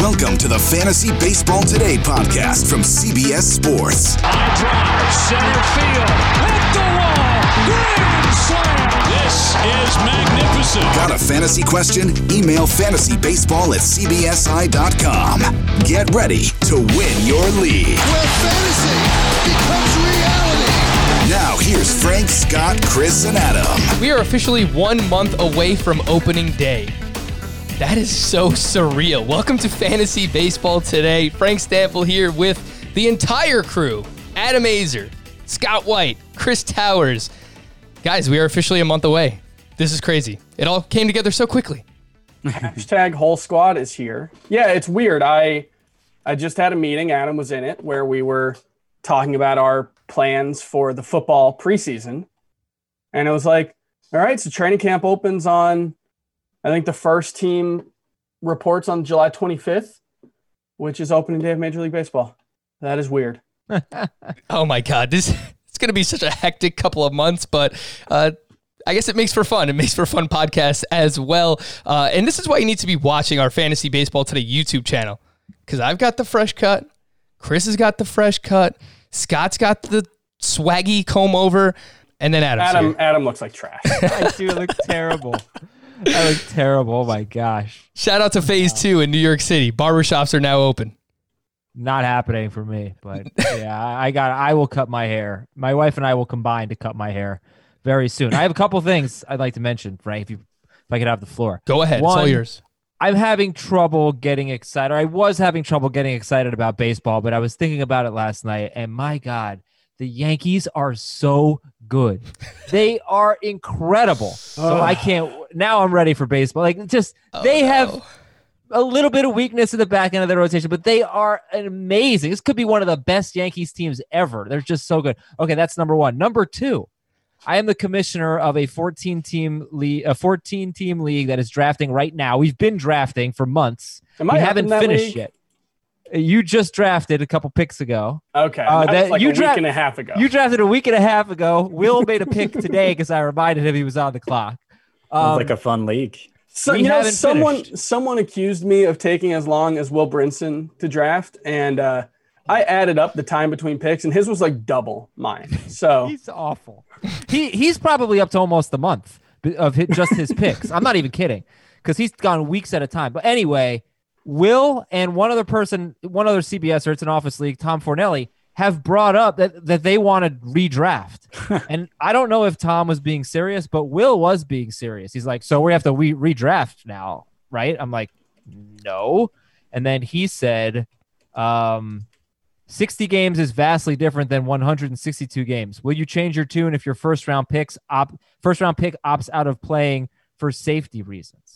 Welcome to the Fantasy Baseball Today podcast from CBS Sports. High drive, center field, hit the wall, grand slam. This is magnificent. Got a fantasy question? Email fantasybaseball at cbsi.com. Get ready to win your league. Where fantasy becomes reality. Now, here's Frank, Scott, Chris, and Adam. We are officially one month away from opening day. That is so surreal. Welcome to Fantasy Baseball today. Frank Stampfl here with the entire crew Adam Aizer, Scott White, Chris Towers. Guys, we are officially a month away. This is crazy. It all came together so quickly. Hashtag whole squad is here. Yeah, it's weird. I I just had a meeting, Adam was in it, where we were talking about our plans for the football preseason. And it was like, all right, so training camp opens on I think the first team reports on July 25th, which is opening day of Major League Baseball. That is weird. Oh my God, this it's going to be such a hectic couple of months, but uh, I guess it makes for fun. It makes for fun podcasts as well. Uh, and this is why you need to be watching our Fantasy Baseball Today YouTube channel because I've got the fresh cut, Chris has got the fresh cut, Scott's got the swaggy comb over, and then Adam's Adam here. Adam looks like trash. I do look terrible. I look terrible. Oh my gosh. Shout out to Phase Two in New York City. Barbershops are now open. Not happening for me. But yeah, I got I will cut my hair. My wife and I will combine to cut my hair very soon. I have a couple things I'd like to mention, Frank, if you if I could have the floor. Go ahead, it's all yours. I'm having trouble getting excited. I was having trouble getting excited about baseball, but I was thinking about it last night, and my God, the Yankees are so good. they are incredible. So oh. I can't. Now I'm ready for baseball. Like just they oh, have a little bit of weakness in the back end of their rotation, but they are amazing. This could be one of the best Yankees teams ever. They're just so good. Okay, that's number one. Number two. I am the commissioner of a 14 team league, a 14 team league that is drafting right now. We've been drafting for months. Am we I haven't finished league? yet. You just drafted a couple picks ago. Okay. Uh, that that- like you a dra- week and a half ago. You drafted a week and a half ago. Will made a pick today because I reminded him he was on the clock. Sounds Um, like a fun league. So We you know, someone finished. someone accused me of taking as long as Will Brinson to draft, and uh, I added up the time between picks, and his was like double mine. So He's awful. he he's probably up to almost a month of hit, just his picks. I'm not even kidding because he's gone weeks at a time. But anyway, Will and one other person, one other CBS or it's an office league, Tom Fornelli, have brought up that that they want to redraft. and I don't know if Tom was being serious, but Will was being serious. He's like, "So we have to we redraft now, right?" I'm like, "No." And then he said, um, 60 games is vastly different than 162 games. Will you change your tune if your first round picks op first round pick opts out of playing for safety reasons?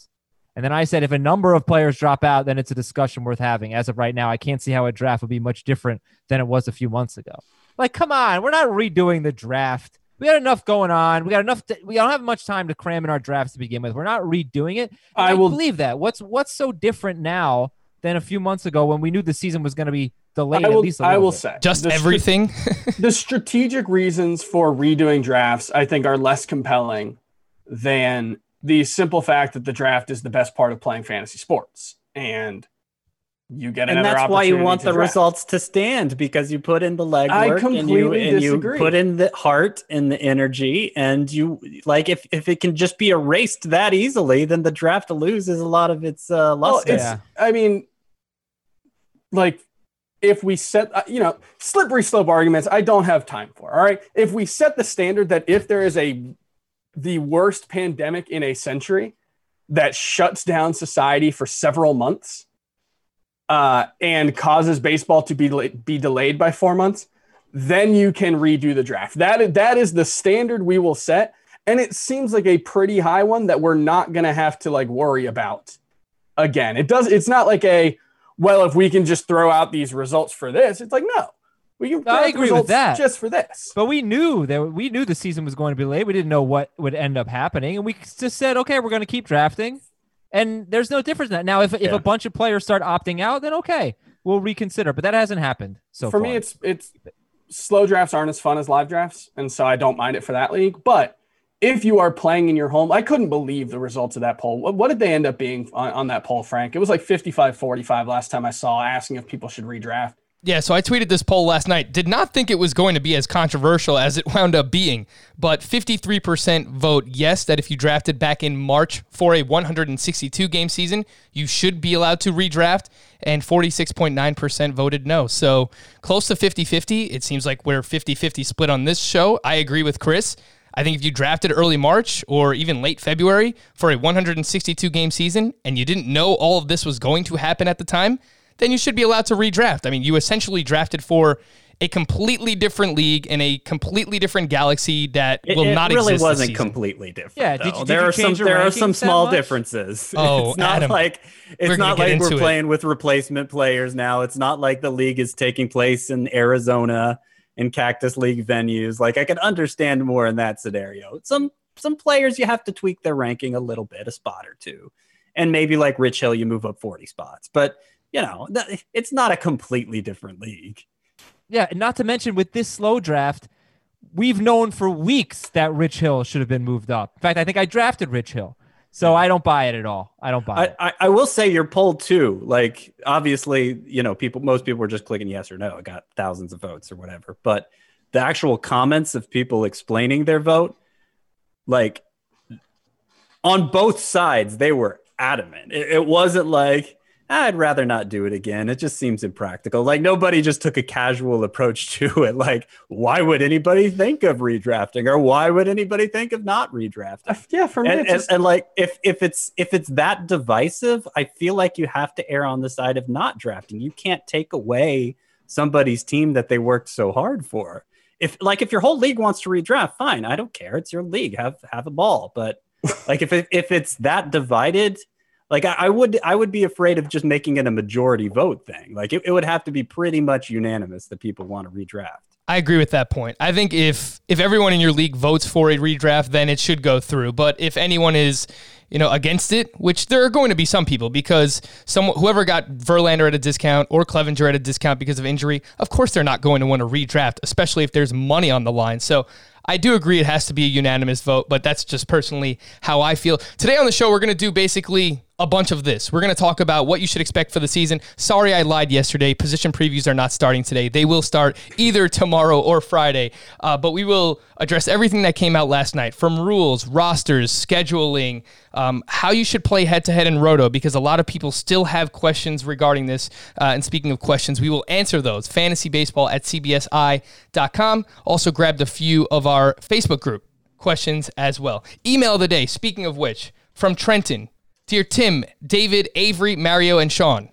And then I said if a number of players drop out, then it's a discussion worth having. As of right now, I can't see how a draft would be much different than it was a few months ago. Like, come on, we're not redoing the draft. We got enough going on. We got enough. To, we don't have much time to cram in our drafts to begin with. We're not redoing it. I I, will- believe that. What's what's so different now than a few months ago when we knew the season was going to be delayed I at will least a I will bit? say Just the str- everything. the strategic reasons for redoing drafts, I think, are less compelling than the simple fact that the draft is the best part of playing fantasy sports, and you get And that's why you want the draft. results to stand because you put in the legwork and you completely and you put in the heart and the energy and you like if if it can just be erased that easily, then the draft loses a lot of its uh, Well, it's, Yeah. I mean, like, if we set, uh, you know, slippery slope arguments, I don't have time for. All right. If we set the standard that if there is a, the worst pandemic in a century that shuts down society for several months uh, and causes baseball to be, be delayed by four months, then you can redo the draft. That that is the standard we will set. And it seems like a pretty high one that we're not going to have to like worry about again. It does. It's not like a well, if we can just throw out these results for this, it's like no, we can. No, throw I agree with that. just for this. But we knew that we knew the season was going to be late. We didn't know what would end up happening, and we just said, okay, we're going to keep drafting. And there's no difference in that. Now, if if a bunch of players start opting out, then okay, we'll reconsider. But that hasn't happened so for far. me, it's it's slow drafts aren't as fun as live drafts, and so I don't mind it for that league. But if you are playing in your home, I couldn't believe the results of that poll. What, what did they end up being on, on that poll, Frank? It was like 55 45 last time I saw asking if people should redraft. Yeah, so I tweeted this poll last night. Did not think it was going to be as controversial as it wound up being, but 53% vote yes, that if you drafted back in March for a 162 game season, you should be allowed to redraft, and 46.9% voted no. So close to 50 50. It seems like we're 50 50 split on this show. I agree with Chris. I think if you drafted early March or even late February for a 162 game season and you didn't know all of this was going to happen at the time, then you should be allowed to redraft. I mean, you essentially drafted for a completely different league in a completely different galaxy that It, will it not really exist. this wasn't completely different. Yeah, did you- did there you are some there are some small differences. Oh, it's not Adam, like we're it's gonna not like we're into it. playing with replacement players now. It's not like the league is taking place in Arizona in Cactus League venues. Like I can understand more in that scenario. Some some players you have to tweak their ranking a little bit, a spot or two, and maybe like Rich Hill, you move up forty spots. But you know, it's not a completely different league. Yeah, and not to mention with this slow draft, we've known for weeks that Rich Hill should have been moved up. In fact, I think I drafted Rich Hill. So I don't buy it at all. I don't buy I, it. I, I will say your poll too. Like obviously, you know, people most people were just clicking yes or no. It got thousands of votes or whatever. But the actual comments of people explaining their vote, like on both sides, they were adamant. It, it wasn't like I'd rather not do it again. It just seems impractical. Like nobody just took a casual approach to it. Like, why would anybody think of redrafting, or why would anybody think of not redrafting? I- yeah, for me, and, it's and, just, and, like if if it's if it's that divisive i feel like you have to err on the side of not drafting you can't take away somebody's team that they worked so hard for if like if your whole league wants to redraft fine i don't care it's your league have have a ball but like if it, if it's that divided like I, I would i would be afraid of just making it a majority vote thing like it, it would have to be pretty much unanimous that people want to redraft I agree with that point. I think if if everyone in your league votes for a redraft, then it should go through. But if anyone is, you know, against it, which there are going to be some people because some whoever got Verlander at a discount or Clevinger at a discount because of injury, of course they're not going to want to redraft, especially if there's money on the line. So I do agree it has to be a unanimous vote, but that's just personally how I feel. Today on the show, we're going to do basically a bunch of this. We're going to talk about what you should expect for the season. Sorry, I lied yesterday. Position previews are not starting today. They will start either tomorrow or Friday. Uh, but we will address everything that came out last night from rules, rosters, scheduling, um, how you should play head to head in Roto, because a lot of people still have questions regarding this. Uh, and speaking of questions, we will answer those. Fantasy baseball at cbsi.com. Also, grabbed a few of our Facebook group questions as well. Email of the day, speaking of which, from Trenton. Dear Tim, David, Avery, Mario, and Sean.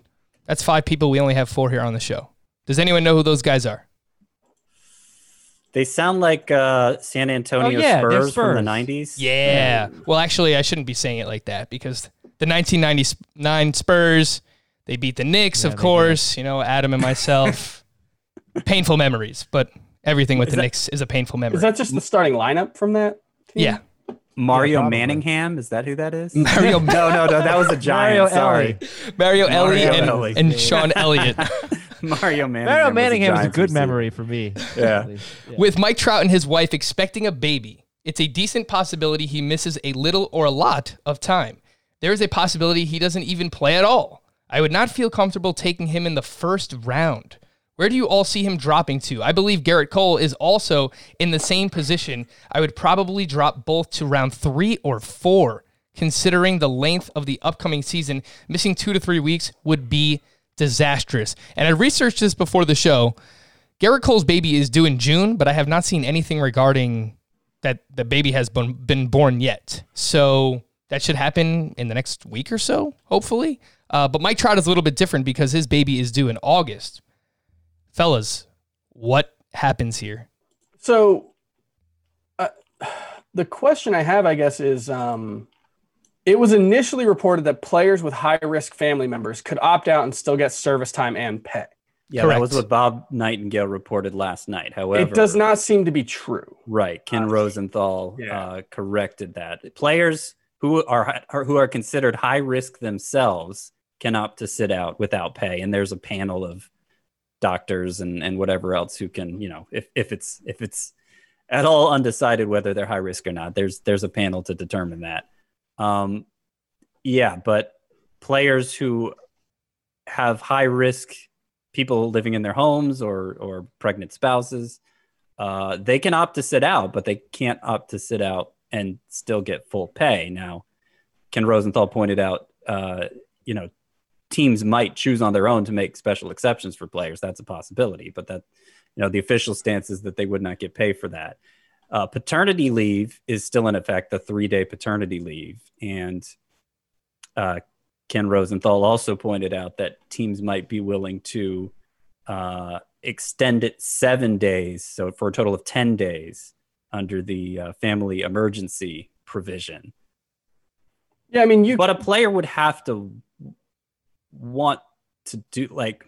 That's five people. We only have four here on the show. Does anyone know who those guys are? they sound like uh san antonio Oh, yeah, they're spurs, from the 90s Yeah. Well, actually, I shouldn't be saying it like that because the 1999 Spurs, they beat the Knicks, Yeah, of they did. course. You know, Adam and myself. painful memories, but everything with the that- Knicks is a painful memory. is that just the starting lineup from that? team? yeah. Mario probably. Manningham, is that who that is? Mario, no, no, no, that was a Mario giant. Sorry, Mario Elie Mario and, Elie. and Sean Elliott. Mario Manningham. Mario was Manningham is a good receiver. memory for me. Yeah. Yeah. With Mike Trout and his wife expecting a baby, it's a decent possibility he misses a little or a lot of time. There is a possibility he doesn't even play at all. I would not feel comfortable taking him in the first round. Where do you all see him dropping to? I believe Gerrit Cole is also in the same position. I would probably drop both to round three or four, considering the length of the upcoming season. Missing two to three weeks would be disastrous. And I researched this before the show. Gerrit Cole's baby is due in June, but I have not seen anything regarding that the baby has been, been born yet. So that should happen in the next week or so, hopefully. Uh, but Mike Trout is a little bit different because his baby is due in August. Fellas, what happens here? So, uh, the question I have, I guess, is um, it was initially reported that players with high risk family members could opt out and still get service time and pay. Yeah, Correct. that was what Bob Nightingale reported last night. However, it does not seem to be true. Right, Ken Uh, Rosenthal yeah. uh, corrected that. Players who are, are who are considered high risk themselves can opt to sit out without pay, and there's a panel of doctors and and whatever else who can, you know, if if it's if it's at all undecided whether they're high risk or not, there's there's a panel to determine that. Um, yeah, but players who have high risk people living in their homes or or pregnant spouses uh, they can opt to sit out, but they can't opt to sit out and still get full pay. Now, Ken Rosenthal pointed out, uh, you know, teams might choose on their own to make special exceptions for players. That's a possibility, but that, you know, the official stance is that they would not get paid for that. Uh, paternity leave is still in effect, the three day paternity leave. And uh, Ken Rosenthal also pointed out that teams might be willing to uh, extend it seven days, so for a total of 10 days under the uh, family emergency provision. Yeah, I mean, you But a player would have to want to do like.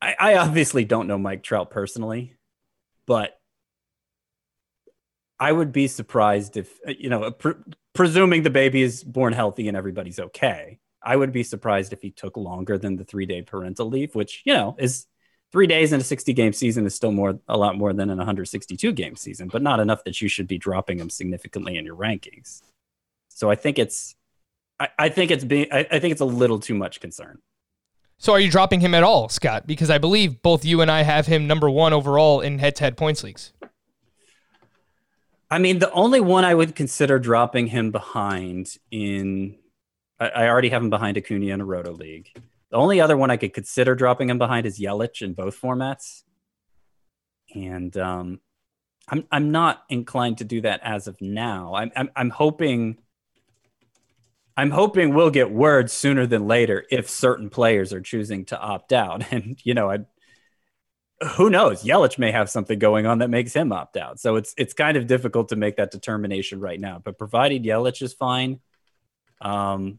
I, I obviously don't know Mike Trout personally, but I would be surprised if, uh, you know, pre- presuming the baby is born healthy and everybody's okay. I would be surprised if he took longer than the three day parental leave, which, you know, is three days in a 60 game season is still more, a lot more than an 162 game season, but not enough that you should be dropping him significantly in your rankings. So I think it's, I, I think it's being, I, I think it's a little too much concern. So are you dropping him at all, Scott? Because I believe both you and I have him number one overall in head-to-head points leagues. I mean, the only one I would consider dropping him behind in, I, I already have him behind Acuna in a Roto League. The only other one I could consider dropping him behind is Yelich in both formats. And um, I'm I'm not inclined to do that as of now. I'm I'm, I'm hoping. I'm hoping we'll get word sooner than later if certain players are choosing to opt out. And you know, I who knows? Yelich may have something going on that makes him opt out. So it's it's kind of difficult to make that determination right now. But provided Yelich is fine, um,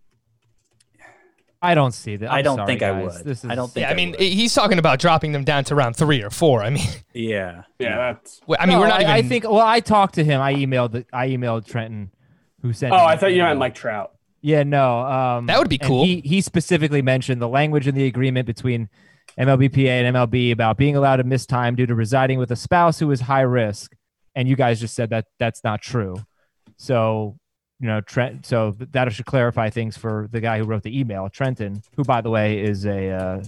I don't see that. I I'm don't sorry, think I would. This is, I don't think Yeah, I mean, would. he's talking about dropping them down to round three or four. I mean, yeah, yeah, that's. I mean, No, we're not even. I think. Well, I talked to him. I emailed. The, I emailed Trenton, who sent. Oh, I the thought you meant Mike Trout. Yeah, no. Um, That would be cool. He, he specifically mentioned the language in the agreement between MLBPA and MLB about being allowed to miss time due to residing with a spouse who is high risk. And you guys just said that that's not true. So, you know, Trent. So that should clarify things for the guy who wrote the email, Trenton, who, by the way, is a uh,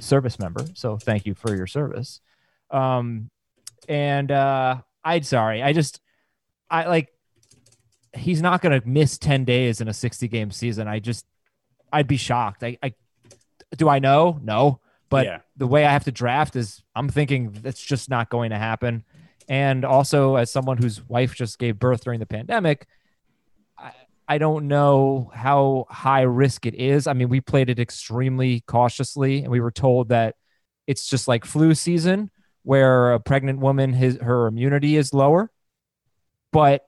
service member. So thank you for your service. Um, and uh, I'm sorry. I just, I like he's not going to miss 10 days in a 60 game season. I just, I'd be shocked. I, I do I know? No. But Yeah. the way I have to draft is I'm thinking that's just not going to happen. And also, as someone whose wife just gave birth during the pandemic, I, I don't know how high risk it is. I mean, we played it extremely cautiously, and we were told that it's just like flu season where a pregnant woman, his her immunity is lower. But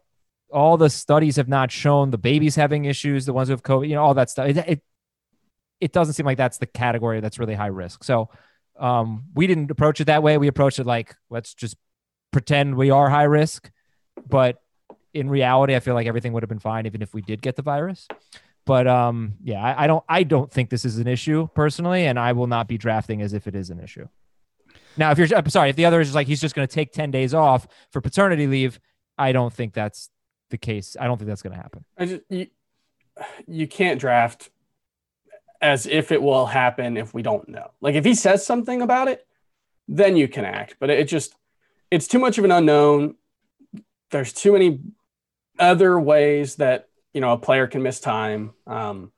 all the studies have not shown the babies having issues, the ones who have COVID, you know, all that stuff. It, it, it doesn't seem like that's the category that's really high risk. So um, we didn't approach it that way. We approached it like, let's just pretend we are high risk. But in reality, I feel like everything would have been fine even if we did get the virus. But um, yeah, I, I don't I don't think this is an issue personally, and I will not be drafting as if it is an issue. Now, if you're I'm sorry, if the other is like he's just going to take 10 days off for paternity leave, I don't think that's the case. I don't think that's going to happen. I just you, you can't draft as if it will happen if we don't know. Like if he says something about it, then you can act. But it just it's too much of an unknown. There's too many other ways that you know a player can miss time. Um,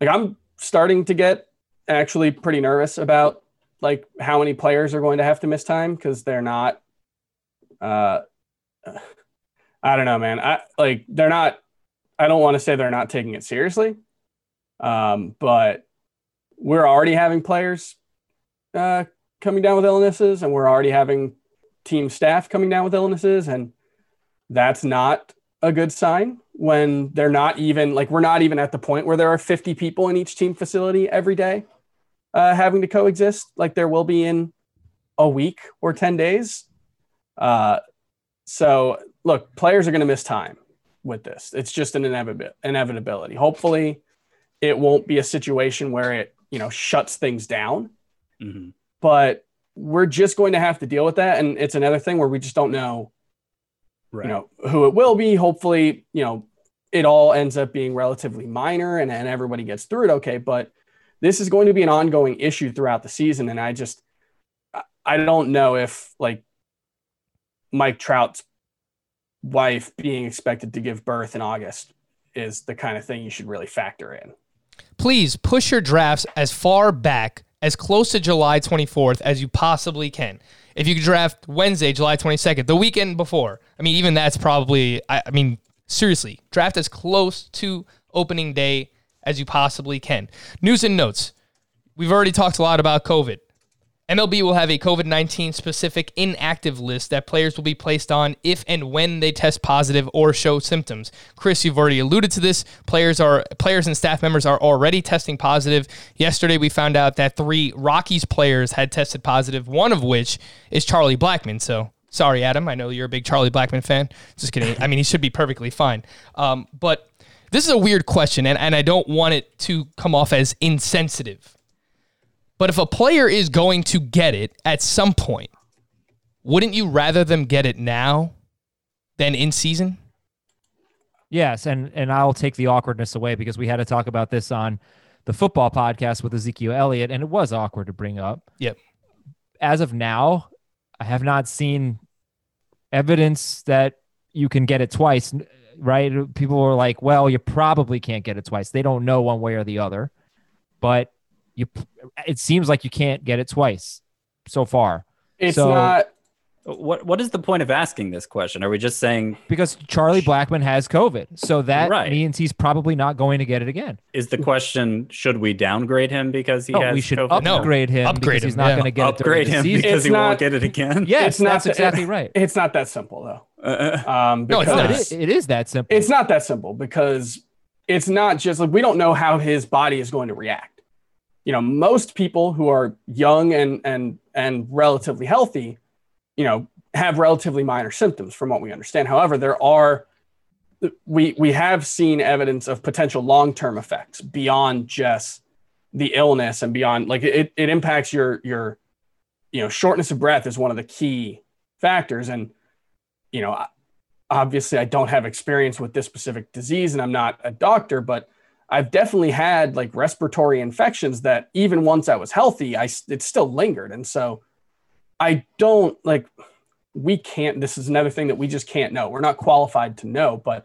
like I'm starting to get actually pretty nervous about like how many players are going to have to miss time because they're not. Uh, I don't know, man. I like they're not. I don't want to say they're not taking it seriously, um, but we're already having players uh, coming down with illnesses, and we're already having team staff coming down with illnesses, and that's not a good sign. when they're not even like we're not even at the point where there are 50 people in each team facility every day uh, having to coexist like there will be in a week or 10 days. Uh, so look, players are going to miss time with this. It's just an inevitability. Hopefully, it won't be a situation where it you know shuts things down. Mm-hmm. But we're just going to have to deal with that, and it's another thing where we just don't know, Right. you know, who it will be. Hopefully, you know, it all ends up being relatively minor, and and everybody gets through it okay. But this is going to be an ongoing issue throughout the season, and I just I- I don't know if like Mike Trout's wife being expected to give birth in August is the kind of thing you should really factor in. please push your drafts as far back, as close to July 24th as you possibly can. If you draft Wednesday, July 22nd, the weekend before, I mean, even that's probably, I, I mean, seriously, draft as close to opening day as you possibly can. News and notes. We've already talked a lot about COVID. MLB will have a COVID 19 specific inactive list that players will be placed on if and when they test positive or show symptoms. Chris, you've already alluded to this. Players are players and staff members are already testing positive. Yesterday we found out that three Rockies players had tested positive, one of which is Charlie Blackmon. So sorry, Adam. I know you're a big Charlie Blackmon fan. Just kidding. I mean, he should be perfectly fine. Um, but this is a weird question, and, and I don't want it to come off as insensitive. But if a player is going to get it at some point, wouldn't you rather them get it now than in season? Yes, and and I'll take the awkwardness away because we had to talk about this on the football podcast with Ezekiel Elliott, and it was awkward to bring up. Yep. As of now, I have not seen evidence that you can get it twice. Right? People were like, "Well, you probably can't get it twice." They don't know one way or the other, but you. It seems like you can't get it twice so far. It's So- not What What is the point of asking this question? Are we just saying because Charlie Blackmon has COVID. So that Right. means he's probably not going to get it again. is the question should we downgrade him because he No, has we should COVID? No. upgrade him Upgrade because him, he's not yeah. going to get it during upgrade the him season. because It's he not- won't get it again. Yes, it's not that's that- exactly right. it's not that simple though. Uh, Um, No, it's because not. No, it, it is that simple. it's not that simple because it's not just like we don't know how his body is going to react. You know, most people who are young and and and relatively healthy, you know, have relatively minor symptoms from what we understand. However, there are we we have seen evidence of potential long-term effects beyond just the illness and beyond like it it impacts your your you know, shortness of breath is one of the key factors and you know, obviously I don't have experience with this specific disease and I'm not a doctor, but I've definitely had like respiratory infections that even once I was healthy, I it still lingered. And so I don't like we can't this is another thing that we just can't know. We're not qualified to know, but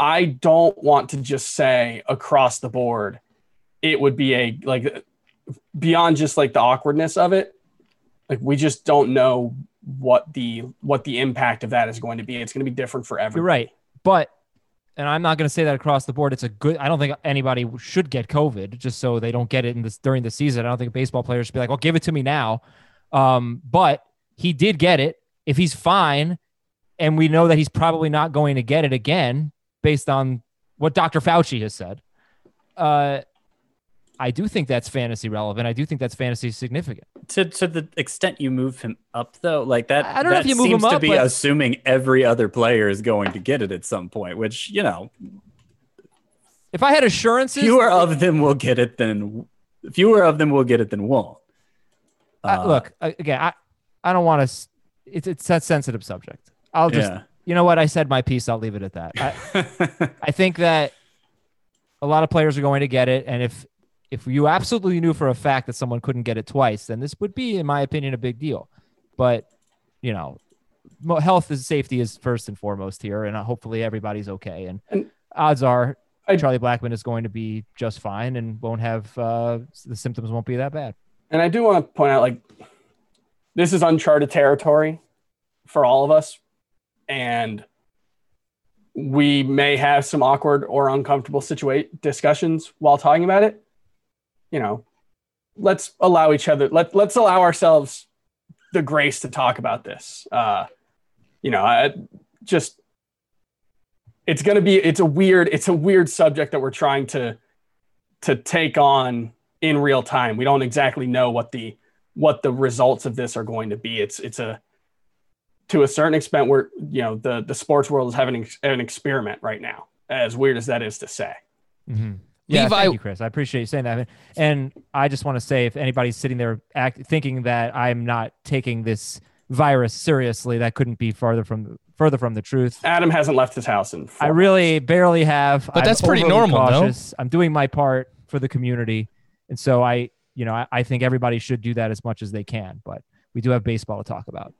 I don't want to just say across the board it would be a like beyond just like the awkwardness of it. Like we just don't know what the what the impact of that is going to be. It's going to be different for everyone. You're right. But, and I'm not going to say that across the board. It's a good, I don't think anybody should get COVID just so they don't get it in this during the season. I don't think baseball players should be like, well, give it to me now. Um, but he did get it. If he's fine, and we know that he's probably not going to get it again based on what Dr. Fauci has said, uh, I do think that's fantasy relevant. I do think that's fantasy significant. to to the extent you move him up though, like that. I don't know if you move seems him to up, be but- assuming every other player is going to get it at some point, which you know If I had assurances, fewer of them will get it than fewer of them will get it than won't. Uh, look again. I I don't want to. It's it's a sensitive subject. I'll just Yeah. you know what I said my piece. I'll leave it at that. I, I think that a lot of players are going to get it, and if if you absolutely knew for a fact that someone couldn't get it twice, then this would be, in my opinion, a big deal. But you know, health and safety is first and foremost here, and uh, hopefully everybody's okay. And, And- odds are I- Charlie Blackmon is going to be just fine and won't have uh, the symptoms won't be that bad. And I do want to point out like this is uncharted territory for all of us. And we may have some awkward or uncomfortable situate discussions while talking about it. You know, let's allow each other let let's allow ourselves the grace to talk about this. Uh, you know, I just it's going to be it's a weird it's a weird subject that we're trying to to take on in real time. We don't exactly know what the what the results of this are going to be. It's it's a to a certain extent where you know the the sports world is having an experiment right now. As weird as that is to say. Mm-hmm. Yeah, Levi- thank you, Chris. I appreciate you saying that. And I just want to say, if anybody's sitting there act, thinking that I'm not taking this virus seriously, that couldn't be farther from further from the truth. Adam hasn't left his house in. I really barely have. But that's pretty overly normal, no? cautious. I'm doing my part for the community, and so I, you know, I, I think everybody should do that as much as they can. But we do have baseball to talk about.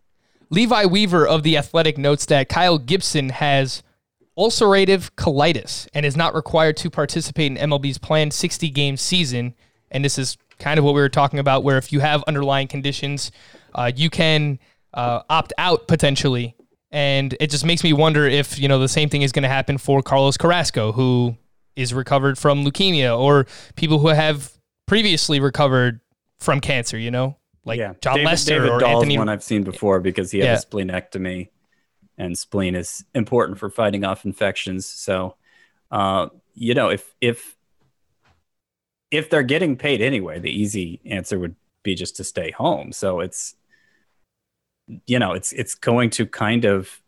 Levi Weaver of The Athletic notes that Kyle Gibson has ulcerative colitis and is not required to participate in MLB's planned 60 game season. And this is kind of what we were talking about, where if you have underlying conditions, uh, you can uh, opt out potentially. And it just makes me wonder if, you know, the same thing is going to happen for Carlos Carrasco, who is recovered from leukemia, or people who have previously recovered from cancer, you know? Like yeah, John David, Lester David or Dahl's Anthony. one I've seen before because he had Yeah. a splenectomy, and spleen is important for fighting off infections. So, uh, you know, if if if they're getting paid anyway, the easy answer would be just to stay home. So it's you know, it's it's going to kind of.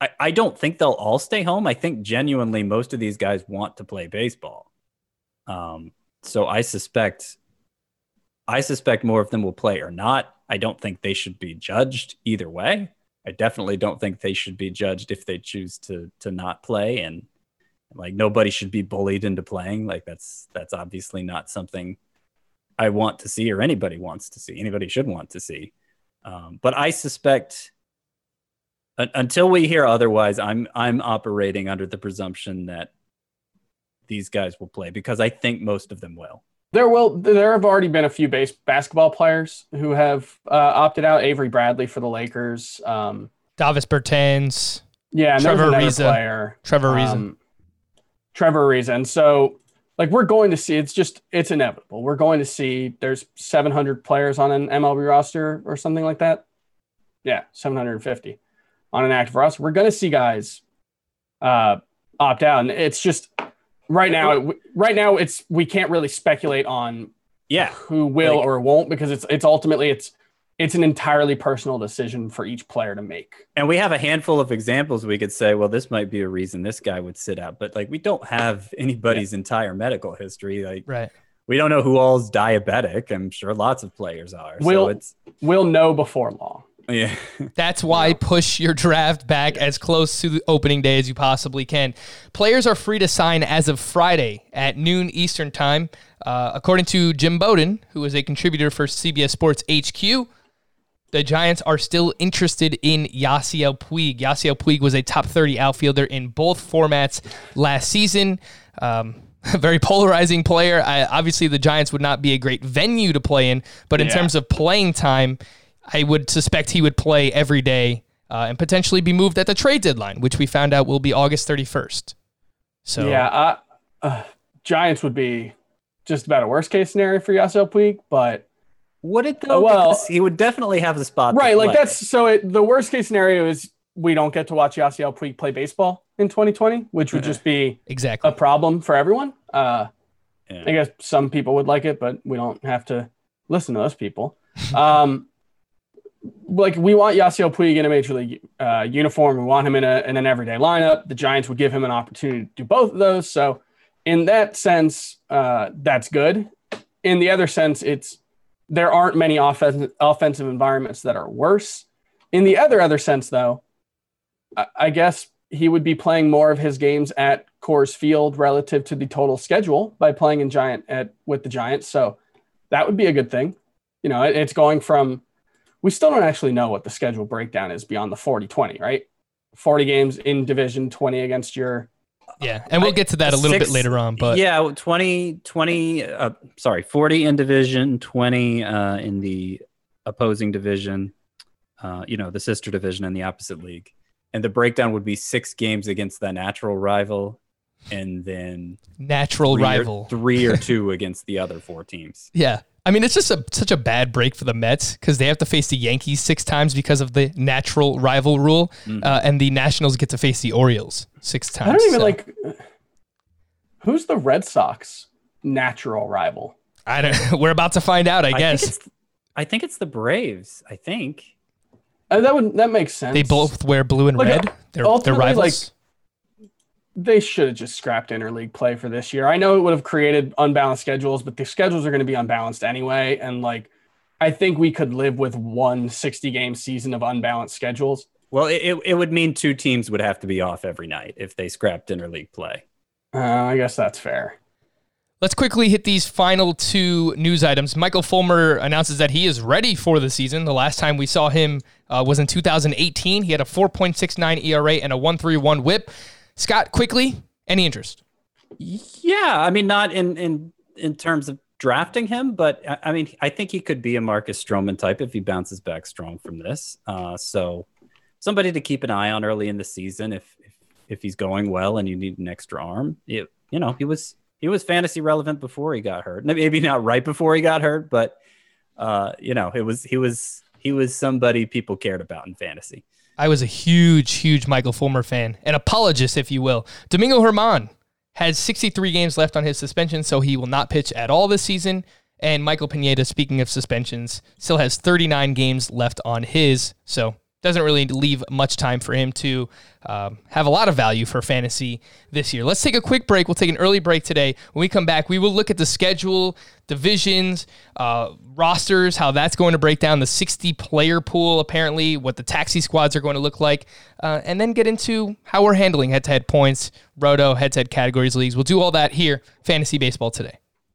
I, I don't think they'll all stay home. I think genuinely most of these guys want to play baseball. Um, so I suspect I suspect more of them will play or not. I don't think they should be judged either way. I definitely don't think they should be judged if they choose to to not play and like nobody should be bullied into playing. Like that's that's obviously not something I want to see or anybody wants to see. Anybody should want to see. Um, but I suspect un- until we hear otherwise, I'm I'm operating under the presumption that these guys will play because I think most of them will. There will there have already been a few base basketball players who have uh, opted out. Avery Bradley for the Lakers. Um, Davis Bertans. yeah, and Trevor another player. Trevor Ariza. um, Trevor. And so, like, we're going to see. It's just it's inevitable. We're going to see. There's 700 players on an MLB roster or something like that. Yeah, 750 on an active roster. We're going to see guys uh, opt out, and it's just right now. Right now, it's we can't really speculate on Yeah. who will Like- or won't because it's it's ultimately it's it's an entirely personal decision for each player to make. And we have a handful of examples we could say, well, this might be a reason this guy would sit out. But like we don't have anybody's entire medical history. Like Right. we don't know who all's diabetic. I'm sure lots of players are. We'll, so it's We'll know before long. Yeah. That's why push your draft back as close to the opening day as you possibly can. Players are free to sign as of Friday at noon Eastern Time. Uh, according to Jim Bowden, who is a contributor for CBS Sports HQ, the Giants are still interested in Yasiel Puig. Yasiel Puig was a top 30 outfielder in both formats last season. Um, a very polarizing player. I, obviously, the Giants would not be a great venue to play in, but in Yeah. terms of playing time, I would suspect he would play every day uh, and potentially be moved at the trade deadline, which we found out will be August 31st. So, Yeah, uh, uh, Giants would be just about a worst case scenario for Yasiel Puig, but Would it though? Well- Because he would definitely have the spot. right, like play. that's so. It, the worst case scenario is we don't get to watch Yasiel Puig play baseball in 2020, which would just be exactly. a problem for everyone. Uh, Yeah. I guess some people would like it, but we don't have to listen to those people. Um, like we want Yasiel Puig in a major league uh, uniform. We want him in, a, in an everyday lineup. The Giants would give him an opportunity to do both of those. So, in that sense, uh, that's good. In the other sense, it's there aren't many offensive offensive environments that are worse. In the other other sense, though, I, I guess he would be playing more of his games at Coors Field relative to the total schedule by playing in Giant at with the Giants. So that would be a good thing. You know, it- it's going from we still don't actually know what the schedule breakdown is beyond the 40-20, right? 40 games in division, 20 against your Yeah. And we'll get to that a little bit later on. But yeah, 20, 20 uh, sorry, 40 in division, 20 uh, in the opposing division, uh, you know, the sister division and the opposite league. And the breakdown would be six games against the natural rival and then natural three or- rival. three or two against the other four teams. Yeah. I mean, it's just a, such a bad break for the Mets because they have to face the Yankees six times because of the natural rival rule, Mm-hmm. uh, and the Nationals get to face the Orioles. six times. I don't even so- like. Who's the Red Sox natural rival? I don't. We're about to find out. I, I guess think I think it's the Braves. I think. Uh, that would that makes sense. they both wear blue and Like, red. They're, they're ultimately, rivals. They should have just scrapped interleague play for this year. I know it would have created unbalanced schedules, but the schedules are going to be unbalanced anyway. And like, I think we could live with one 60 game season of unbalanced schedules. Well, it, it, it would mean two teams would have to be off every night if they scrapped interleague play. Uh, I guess that's fair. Let's quickly hit these final two news items. Michael Fulmer announces that he is ready for the season. The last time we saw him uh, was in 2018. He had a 4.69 ERA and a 1.31 WHIP. Scott, quickly, any interest? Yeah, I mean, not in in in terms of drafting him, but I, mean, I think he could be a Marcus Stroman type if he bounces back strong from this. Uh, so somebody to keep an eye on early in the season if if, if he's going well and you need an extra arm. It, you know, he was he was fantasy relevant before he got hurt. Maybe not right before he got hurt, but uh, you know, it was he was he was somebody people cared about in fantasy. I was a huge, huge Michael Fulmer fan, an apologist, if you will. Domingo German has 63 games left on his suspension, so he will not pitch at all this season. And Michael Pineda, speaking of suspensions, still has 39 games left on his, so doesn't really leave much time for him to um, have a lot of value for fantasy this year. Let's take a quick break. We'll take an early break today. When we come back, we will look at the schedule, divisions, uh, rosters, how that's going to break down the 60 player pool, apparently, what the taxi squads are going to look like, uh, and then get into how we're handling head to head points, roto, head to head categories, leagues. We'll do all that here, Fantasy Baseball today.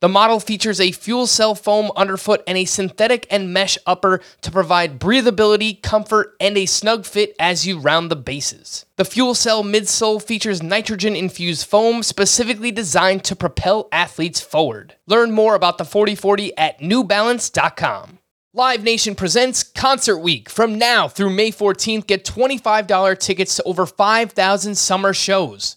The model features a fuel cell foam underfoot and a synthetic and mesh upper to provide breathability, comfort, and a snug fit as you round the bases. The fuel cell midsole features nitrogen infused foam specifically designed to propel athletes forward. Learn more about the 4040 at newbalance.com. Live Nation presents Concert Week. From now through May 14th, get $25 tickets to over 5,000 summer shows.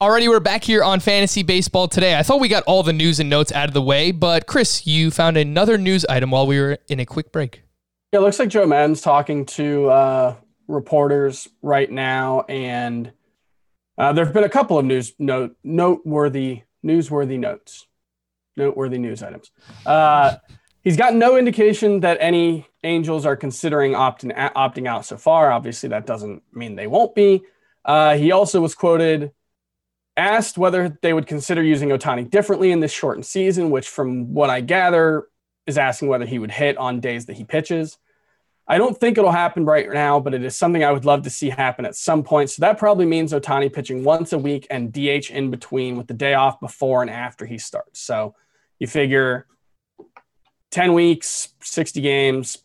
Alrighty, we're back here on Fantasy Baseball today. I thought we got all the news and notes out of the way, but Chris, you found another news item while we were in a quick break. Yeah, it looks like Joe Maddon's talking to uh, reporters right now, and uh, there have been a couple of news note noteworthy newsworthy notes, noteworthy news items. Uh, he's got no indication that any Angels are considering opting opting out so far. Obviously, that doesn't mean they won't be. Uh, he also was quoted asked whether they would consider using Ohtani differently in this shortened season, which, from what I gather, is asking whether he would hit on days that he pitches. I don't think it'll happen right now, but it is something I would love to see happen at some point. So that probably means Ohtani pitching once a week and DH in between with the day off before and after he starts. So you figure 10 weeks, 60 games,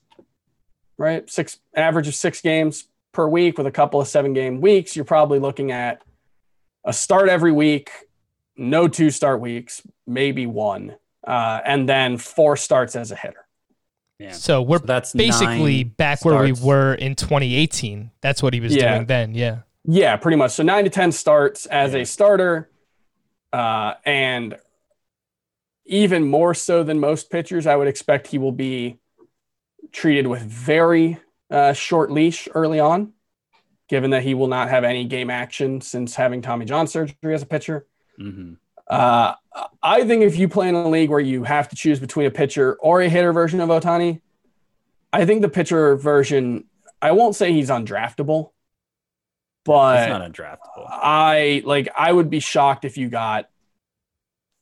right? Six average of six games per week with a couple of seven game weeks. You're probably looking at a start every week, no two start weeks, maybe one, uh, and then four starts as a hitter. Yeah. So we're So that's basically nine back where we were in 2018. That's what he was Yeah. doing then. Yeah. Yeah, pretty much. So nine to 10 starts as Yeah. a starter. Uh, and even more so than most pitchers, I would expect he will be treated with very uh, short leash early on, given that he will not have any game action since having Tommy John surgery as a pitcher. Mhm. Uh, I think if you play in a league where you have to choose between a pitcher or a hitter version of Ohtani, I think the pitcher version, I won't say he's undraftable, but It's not undraftable. I like I would be shocked if you got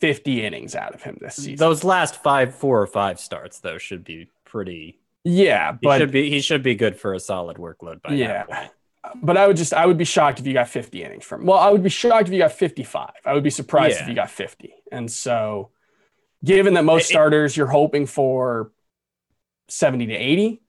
50 innings out of him this season. Those last five, four or five starts though should be pretty. yeah, He but should be he should be good for a solid workload by yeah. that point. But I would just I would be shocked if you got 50 innings from. Well, I would be shocked if you got 55. I would be surprised Yeah. if you got 50. And so, given that most It- it- starters you're hoping for 70 to 80,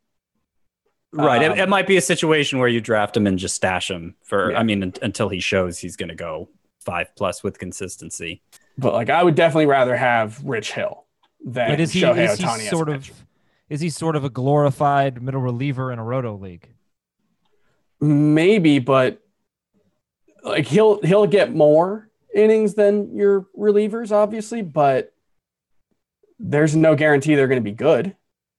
Right. Um, it, it might be a situation where you draft him and just stash him for, Yeah. I mean, un- until he shows he's going to go five plus with consistency. but like I would definitely rather have Rich Hill than But is he, Shohei is he Ohtani as a sort of pitcher. is he sort of a glorified middle reliever in a roto league? Maybe, but like he'll he'll get more innings than your relievers, obviously, but there's no guarantee they're going to be good.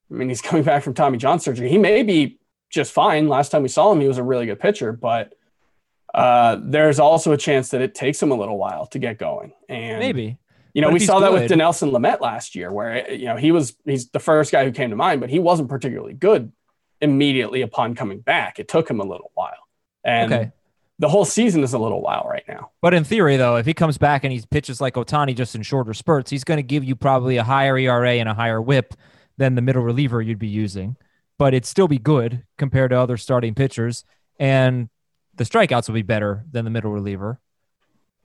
I mean, he's coming back from Tommy John surgery. He may be just fine. Last time we saw him, he was a really good pitcher, but uh, there's also a chance that it takes him a little while to get going. And Maybe. you know, But we saw that with good- Dinelson Lamet last year, where you know he was he's the first guy who came to mind, but he wasn't particularly good immediately upon coming back. It took him a little while, and Okay. the whole season is a little while right now. But in theory, though, if he comes back and he pitches like Ohtani just in shorter spurts, he's going to give you probably a higher ERA and a higher whip than the middle reliever you'd be using. But it'd still be good compared to other starting pitchers. And the strikeouts will be better than the middle reliever,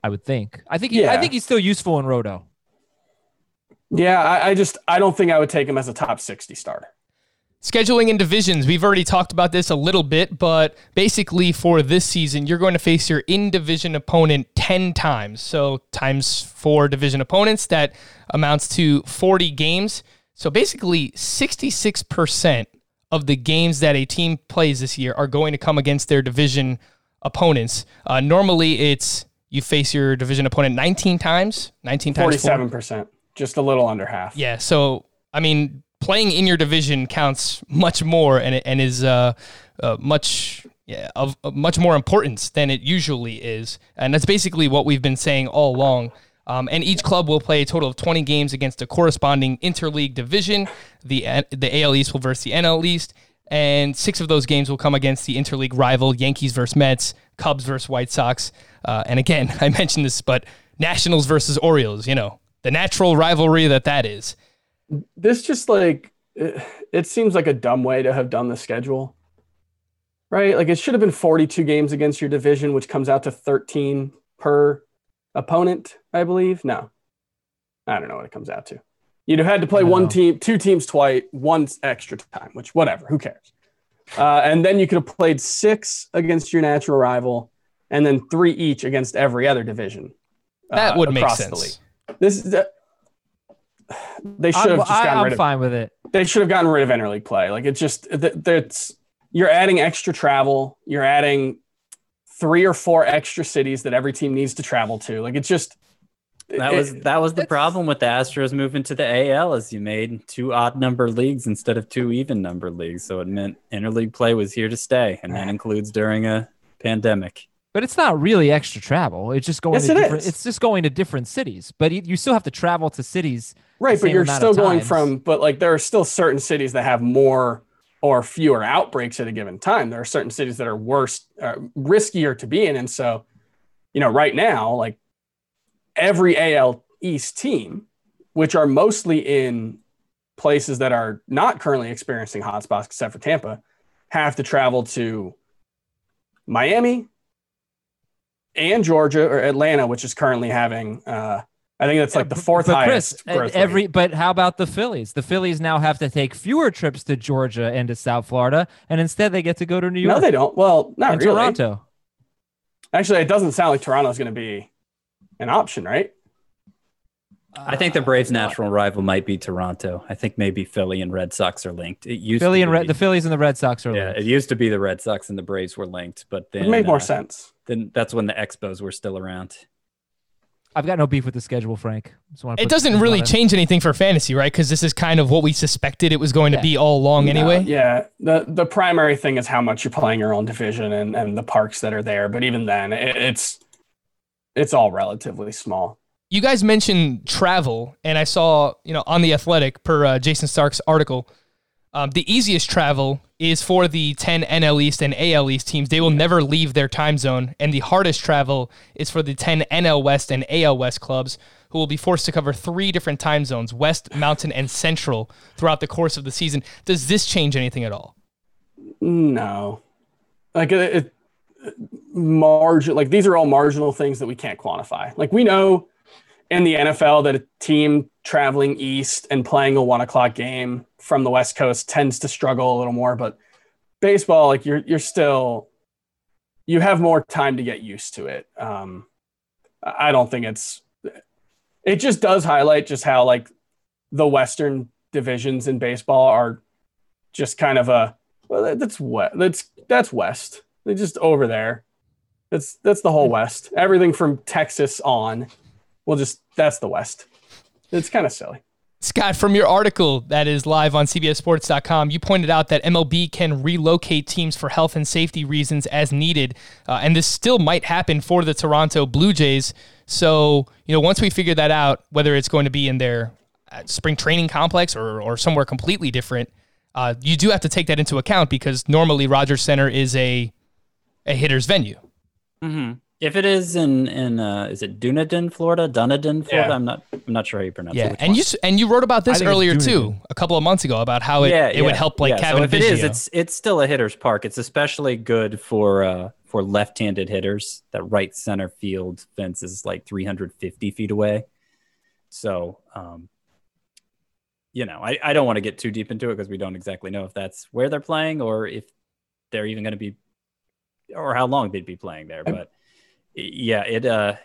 I would think. I think he, I think he's still useful in Roto. Yeah, I, I just I don't think I would take him as a top sixty starter. Scheduling and divisions. We've already talked about this a little bit, but basically for this season, you're going to face your in division opponent 10 times. So times four division opponents, that amounts to 40 games. So basically, 66% of the games that a team plays this year are going to come against their division opponents. Uh, normally, it's you face your division opponent 19 times, 19 times four. Forty-seven percent, just a little under half. Yeah. So I mean, playing in your division counts much more, and and is uh, uh much yeah of, of much more importance than it usually is, and that's basically what we've been saying all along. Um, and each club will play a total of 20 games against a corresponding interleague division. The the AL East will versus the NL East, and six of those games will come against the interleague rival Yankees versus Mets, Cubs versus White Sox, uh, and again I mentioned this, but Nationals versus Orioles. You know the natural rivalry that that is. This just like it, it seems like a dumb way to have done the schedule right? Like it should have been 42 games against your division which comes out to 13 per opponent i believe. No. I don't know what it comes out to. You'd have had to play No. one team two teams twice once extra time which whatever who cares? Uh, and then you could have played six against your natural rival and then three each against every other division That uh, would make sense. this is they should have just I, gotten I'm rid of fine with it. they should have gotten rid of interleague play. Like it's just th- that's you're adding extra travel. You're adding three or four extra cities that every team needs to travel to. Like it's just That it- was that was the problem with the Astros moving to the AL, as you made two odd number leagues instead of two even number leagues. So it meant interleague play was here to stay, and that ah. includes during a pandemic. But it's not really extra travel. It's just going Yes, to it different, is. it's just going to different cities. But you you still have to travel to cities. right, but you're still going times. from. But like there are still certain cities that have more or fewer outbreaks at a given time. There are certain cities that are worse, uh, riskier to be in, and so you know right now, like every AL East team, which are mostly in places that are not currently experiencing hotspots, except for Tampa, have to travel to Miami and Georgia or Atlanta, which is currently having. Uh, I think that's like the fourth But highest Chris, growth every rate. but how about the Phillies? The Phillies now have to take fewer trips to Georgia and to South Florida, and instead they get to go to New York No, they don't. Well, not really. Toronto. Actually, it doesn't sound like Toronto's going to be an option, right? I think the Braves' natural rival might be Toronto. I think maybe Philly and Red Sox are linked. It used Philly to and be, Red, the Phillies and the Red Sox are yeah, linked. it used to be the Red Sox and the Braves were linked, but then It made more uh, sense. Then that's when the Expos were still around. I've got no beef with the schedule, Frank. It doesn't really change anything for fantasy, right? Because this is kind of what we suspected it was going Yeah. to be all along anyway. Yeah. The the primary thing is how much you're playing your own division and, and the parks that are there. But even then, it, it's it's all relatively small. You guys mentioned travel, and I saw, you know, on the Athletic per uh, Jayson Stark's article, um, the easiest travel is for the 10 NL East and AL East teams. They will never leave their time zone, and the hardest travel is for the 10 NL West and AL West clubs, who will be forced to cover three different time zones: West, Mountain, and Central throughout the course of the season. Does this change anything at all? No, like it, it margin like these are all marginal things that we can't quantify. Like we know in the NFL that a team traveling east and playing a one o'clock game from the West Coast tends to struggle a little more, but baseball, like you're you're still you have more time to get used to it. Um, I don't think it's it just does highlight just how like the Western divisions in baseball are just kind of a well that's what that's that's West. They're just over there. That's that's the whole West. Everything from Texas on. Well, just that's the West. It's kind of silly. Scott, from your article that is live on CBSSports.com, you pointed out that MLB can relocate teams for health and safety reasons as needed, uh, and this still might happen for the Toronto Blue Jays. So, you know, once we figure that out, whether it's going to be in their uh, spring training complex or, or somewhere completely different, uh, you do have to take that into account because normally Rogers Centre is a a hitter's venue. Mm-hmm. If it is in in uh, is it Dunedin, Florida? Dunedin, Florida. Yeah. I'm not I'm not sure how you pronounce it. Yeah, and one? you and you wrote about this I think it's earlier too, a couple of months ago, about how it, it would help like yeah. Kevin so if it is, it's it's still a hitter's park. It's especially good for uh, for left-handed hitters. That right center field fence is like 350 feet away. So, um, you know, I, I don't want to get too deep into it because we don't exactly know if that's where they're playing or if they're even going to be, or how long they'd be playing there. But yeah, it uh,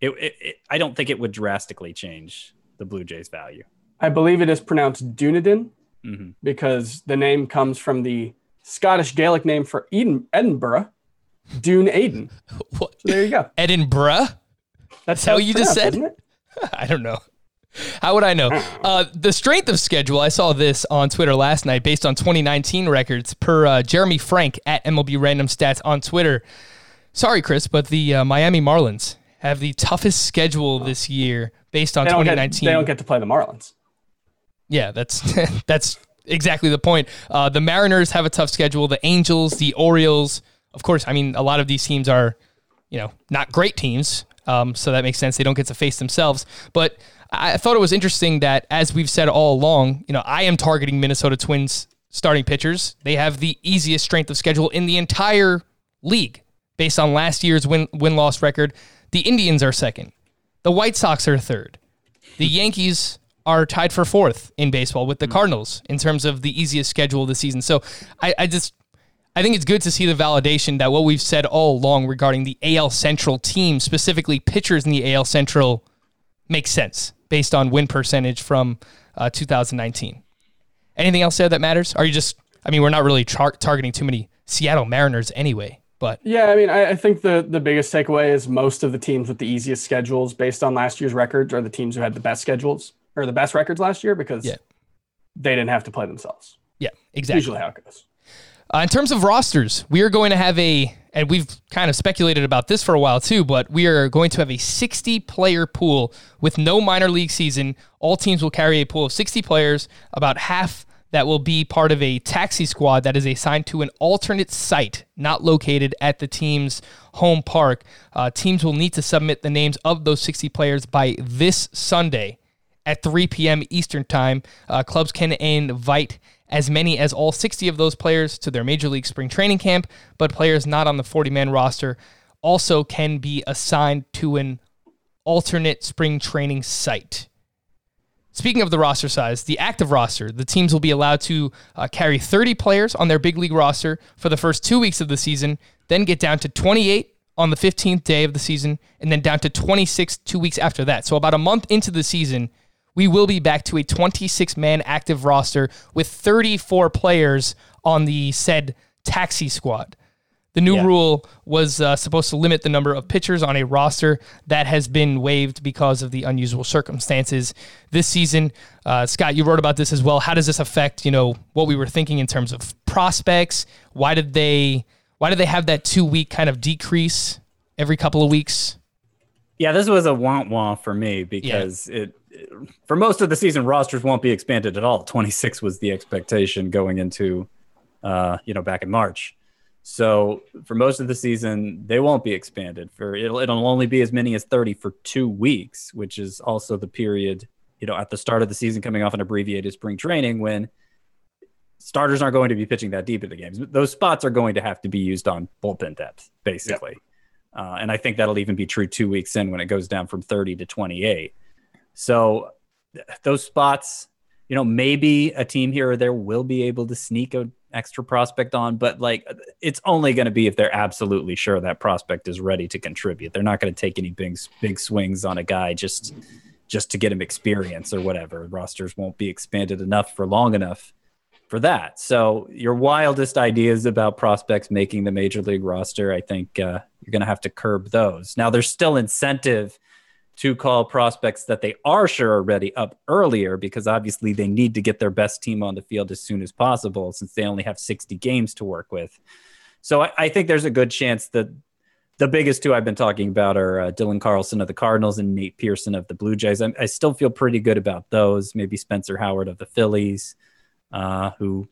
it, it, it I don't think it would drastically change the Blue Jays' value. I believe it is pronounced Dunedin hmm because the name comes from the Scottish Gaelic name for Eden, Edinburgh, Dune Aden. What? So there you go. Edinburgh. That's how it's you just said? isn't it? I don't know. How would I know? Uh, the strength of schedule, I saw this on Twitter last night based on 2019 records per uh, Jeremy Frank at MLB Random Stats on Twitter. Sorry, Chris, but the uh, Miami Marlins have the toughest schedule this year based on They don't, get, 2019. they don't get to play the Marlins. Yeah, that's that's exactly the point. Uh, the Mariners have a tough schedule. The Angels, the Orioles, of course. I mean, a lot of these teams are, you know, not great teams. Um, so that makes sense. They don't get to face themselves. But I thought it was interesting that, as we've said all along, you know, I am targeting Minnesota Twins starting pitchers. They have the easiest strength of schedule in the entire league based on last year's win win loss record. The Indians are second. The White Sox are third. The Yankees are tied for fourth in baseball with the Cardinals in terms of the easiest schedule of the season. So I, I just I think it's good to see the validation that what we've said all along regarding the AL Central team, specifically pitchers in the AL Central, makes sense based on win percentage from uh, 2019. Anything else there that matters? Are you just? I mean, we're not really tar- targeting too many Seattle Mariners anyway, but Yeah, I mean, I, I think the the biggest takeaway is most of the teams with the easiest schedules, based on last year's records, are the teams who had the best schedules or the best records last year because Yeah. they didn't have to play themselves. yeah, exactly. Usually how it goes. Uh, in terms of rosters, we are going to have a, and we've kind of speculated about this for a while too, but we are going to have a 60 player pool with no minor league season. All teams will carry a pool of 60 players, about half that will be part of a taxi squad that is assigned to an alternate site not located at the team's home park. Uh, teams will need to submit the names of those 60 players by this Sunday at 3 p.m. Eastern Time. Uh, clubs can invite as many as all 60 of those players to their Major League Spring Training Camp, but players not on the 40 man roster also can be assigned to an alternate spring training site. Speaking of the roster size, the active roster, the teams will be allowed to uh, carry 30 players on their big league roster for the first two weeks of the season, then get down to 28 on the 15th day of the season, and then down to 26 two weeks after that. So, about a month into the season, we will be back to a 26 man active roster with 34 players on the said taxi squad. The new Yeah. rule was uh, supposed to limit the number of pitchers on a roster that has been waived because of the unusual circumstances this season. Uh, Scott, you wrote about this as well. How does this affect you know what we were thinking in terms of prospects? Why did they why did they have that two week kind of decrease every couple of weeks? Yeah, this was a want want for me because it, for most of the season rosters won't be expanded at all. 26 was the expectation going into uh, you know, back in March. So for most of the season, they won't be expanded. For it'll it'll only be as many as 30 for 2 weeks, which is also the period, you know, at the start of the season coming off an abbreviated spring training when starters aren't going to be pitching that deep in the games. Those spots are going to have to be used on bullpen depth, basically. Uh, and I think that'll even be true two weeks in when it goes down from 30 to 28. So th- those spots, you know, maybe a team here or there will be able to sneak an extra prospect on, but like it's only going to be if they're absolutely sure that prospect is ready to contribute. They're not going to take any big big swings on a guy just just to get him experience or whatever. Rosters won't be expanded enough for long enough for that. So your wildest ideas about prospects making the major league roster, I think uh, you're going to have to curb those. Now there's still incentive to call prospects that they are sure are ready up earlier because obviously they need to get their best team on the field as soon as possible since they only have 60 games to work with. So I, I think there's a good chance that the biggest two I've been talking about are uh, Dylan Carlson of the Cardinals and Nate Pearson of the Blue Jays. I, I, still feel pretty good about those. Maybe Spencer Howard of the Phillies, uh, who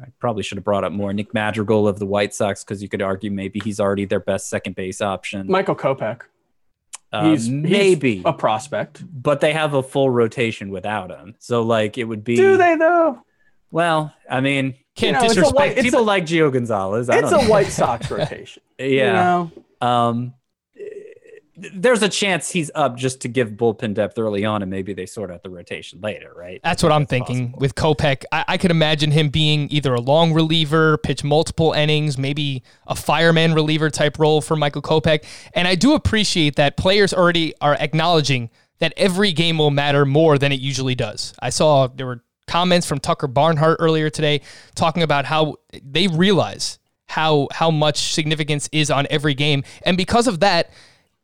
I probably should have brought up more. Nick Madrigal of the White Sox, because you could argue maybe he's already their best second base option. Michael Kopech. Uh, He's maybe he's a prospect. but they have a full rotation without him. So like it would be. Do they though? Well, I mean, Can't You know, it's a disrespect. white- it's people a- like Gio Gonzalez. I It's don't a know. White Sox rotation. Yeah. You know? Um, there's a chance he's up just to give bullpen depth early on, and maybe they sort out the rotation later, right? That's what I'm thinking possible. with Kopech. I, I could imagine him being either a long reliever, pitch multiple innings, maybe a fireman reliever type role for Michael Kopech. And I do appreciate that players already are acknowledging that every game will matter more than it usually does. I saw there were comments from Tucker Barnhart earlier today talking about how they realize how how much significance is on every game, and because of that,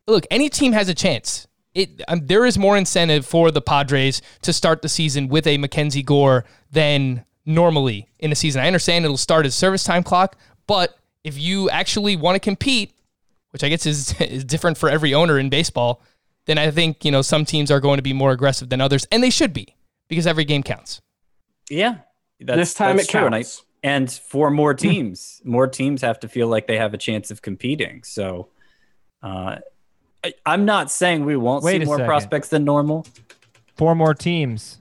look, any team has a chance. It um, there is more incentive for the Padres to start the season with a Mackenzie Gore than normally in a season. I understand it'll start as service time clock, but if you actually want to compete, which I guess is is different for every owner in baseball, then I think you know some teams are going to be more aggressive than others, and they should be because every game counts. Yeah, that's, this time that's it true. And, I, counts. and for more teams, more teams have to feel like they have a chance of competing. So, uh, I, I'm not saying we won't Wait see more second. prospects than normal. Four more teams.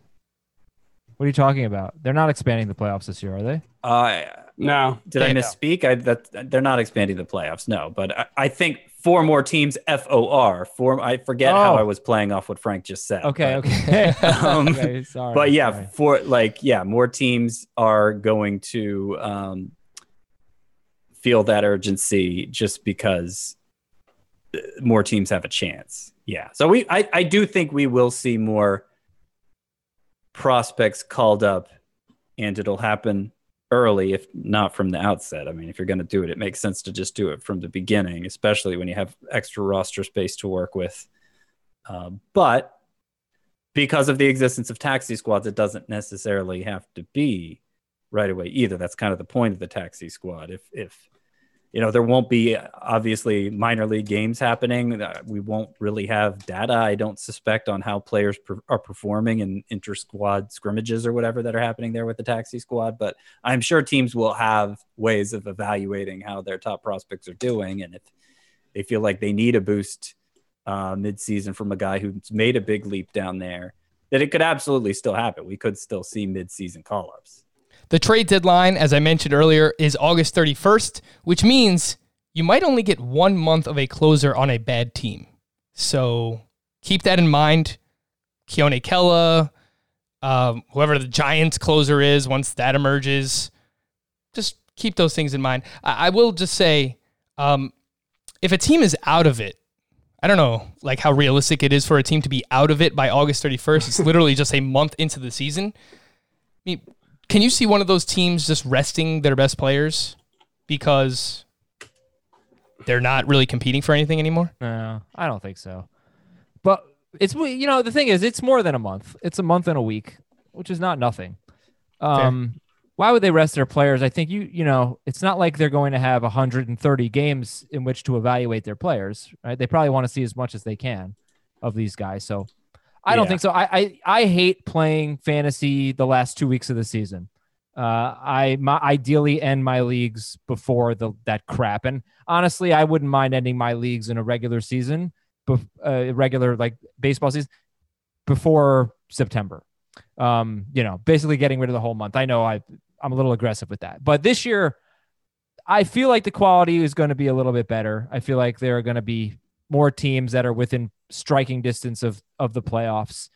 What are you talking about? They're not expanding the playoffs this year, are they? Uh, No. did I They- misspeak? I that they're not expanding the playoffs. No, but I, I think four more teams. F O R. Four. I forget how Oh. I was playing off what Frank just said. Okay, but- okay. Um, okay, sorry. but yeah, sorry. for like yeah, more teams are going to um, feel that urgency just because more teams have a chance. Yeah, so we I, I do think we will see more prospects called up, and it'll happen early, if not from the outset. I mean, if you're going to do it, it makes sense to just do it from the beginning, especially when you have extra roster space to work with. Uh, but because of the existence of taxi squads, it doesn't necessarily have to be right away either. That's kind of the point of the taxi squad. If if you know there won't be obviously minor league games happening, uh, we won't really have data. I don't suspect on how players per- are performing in inter squad scrimmages or whatever that are happening there with the taxi squad. But I'm sure teams will have ways of evaluating how their top prospects are doing, and if they feel like they need a boost uh, midseason from a guy who's made a big leap down there, that it could absolutely still happen. We could still see midseason call ups. The trade deadline, as I mentioned earlier, is August 31st, which means you might only get one month of a closer on a bad team. So keep that in mind. Keone Kela, um, whoever the Giants closer is, once that emerges, just keep those things in mind. I, I will just say, um, if a team is out of it, I don't know, like how realistic it is for a team to be out of it by August 31st. It's literally just a month into the season. I mean, can you see one of those teams just resting their best players because they're not really competing for anything anymore? No, I don't think so. But it's you know the thing is it's more than a month. It's a month and a week, which is not nothing. Um, why would they rest their players? I think you you know it's not like they're going to have 130 games in which to evaluate their players, right? They probably want to see as much as they can of these guys. So I don't think so. I, I I hate playing fantasy the last two weeks of the season. Uh, I my, ideally end my leagues before the that crap, and honestly, I wouldn't mind ending my leagues in a regular season, bef- uh, regular like baseball season before September. Um, you know, basically getting rid of the whole month. I know I I'm a little aggressive with that. But this year, I feel like the quality is going to be a little bit better. I feel like there are going to be more teams that are within striking distance of of the playoffs.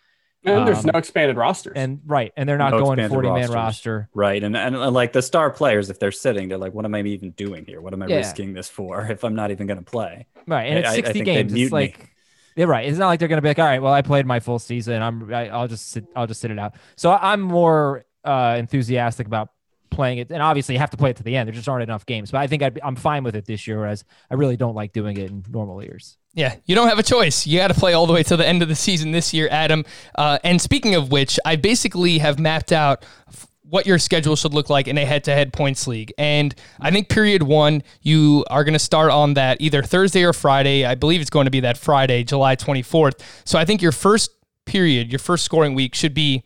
And there's Um, no expanded rosters. And right, and they're not No going expanded 40 man roster. Right. And, and and like the star players, if they're sitting, they're like, what am I even doing here? What am I Yeah. risking this for if I'm not even going to play? Right, and I- it's I- I 60 games. It's like they're right. It's not like they're going to be like, all right, well, I played my full season. I'm, I, I'll just sit, I'll just sit it out. So I'm more uh, enthusiastic about playing it, and obviously you have to play it to the end. There just aren't enough games, but I think be- I'm fine with it this year, whereas I really don't like doing it in normal years. Yeah, you don't have a choice. You got to play all the way to the end of the season this year, Adam. Uh, and speaking of which, I basically have mapped out what your schedule should look like in a head-to-head points league. And I think period one, you are going to start on that either Thursday or Friday. I believe it's going to be that Friday, July 24th. So I think your first period, your first scoring week should be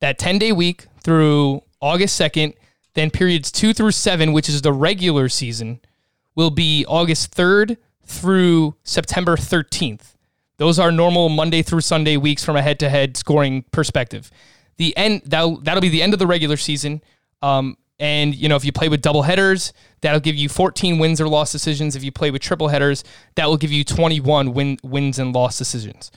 that 10-day week through August 2nd. Then periods two through seven, which is the regular season, will be August 3rd through September 13th. Those are normal Monday through Sunday weeks from a head-to-head scoring perspective. The end that'll, that'll be the end of the regular season. Um, and you know, if you play with double headers, that'll give you 14 wins or loss decisions. If you play with triple headers, that will give you 21 win, wins and loss decisions.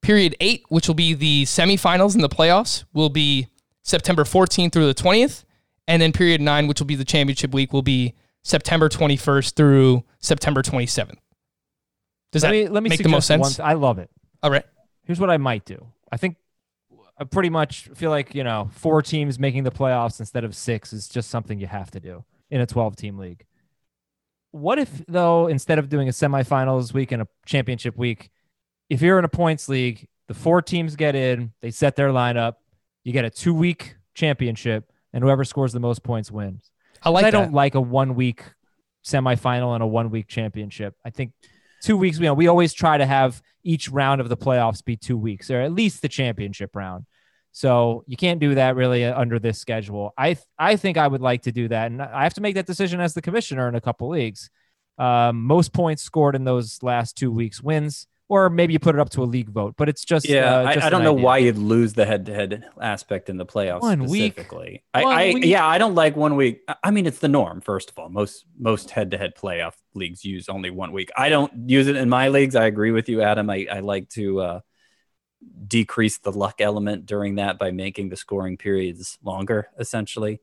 Period eight, which will be the semifinals and the playoffs, will be September 14th through the 20th. And then period nine, which will be the championship week, will be September 21st through September 27th. Does let that me let me make the most sense? One, I love it. All right. Here's what I might do. I think I pretty much feel like you know four teams making the playoffs instead of six is just something you have to do in a 12 team league. What if though instead of doing a semifinals week and a championship week, if you're in a points league, the four teams get in, they set their lineup, you get a two week championship, and whoever scores the most points wins. I like I don't like a one week semifinal and a one week championship. I think two weeks, you know, we always try to have each round of the playoffs be two weeks or at least the championship round. So you can't do that really under this schedule. I I think I would like to do that, and I have to make that decision as the commissioner in a couple leagues. Um, most points scored in those last two weeks wins, or maybe you put it up to a league vote. But it's just Yeah, uh, I, just I don't know idea. why you'd lose the head-to-head aspect in the playoffs One week. specifically. I, One I week. yeah, I don't like one week. I- I mean, it's the norm. First of all, most most head-to-head playoff leagues use only one week. I don't use it in my leagues. I agree with you, Adam. I, I like to uh, decrease the luck element during that by making the scoring periods longer. Essentially,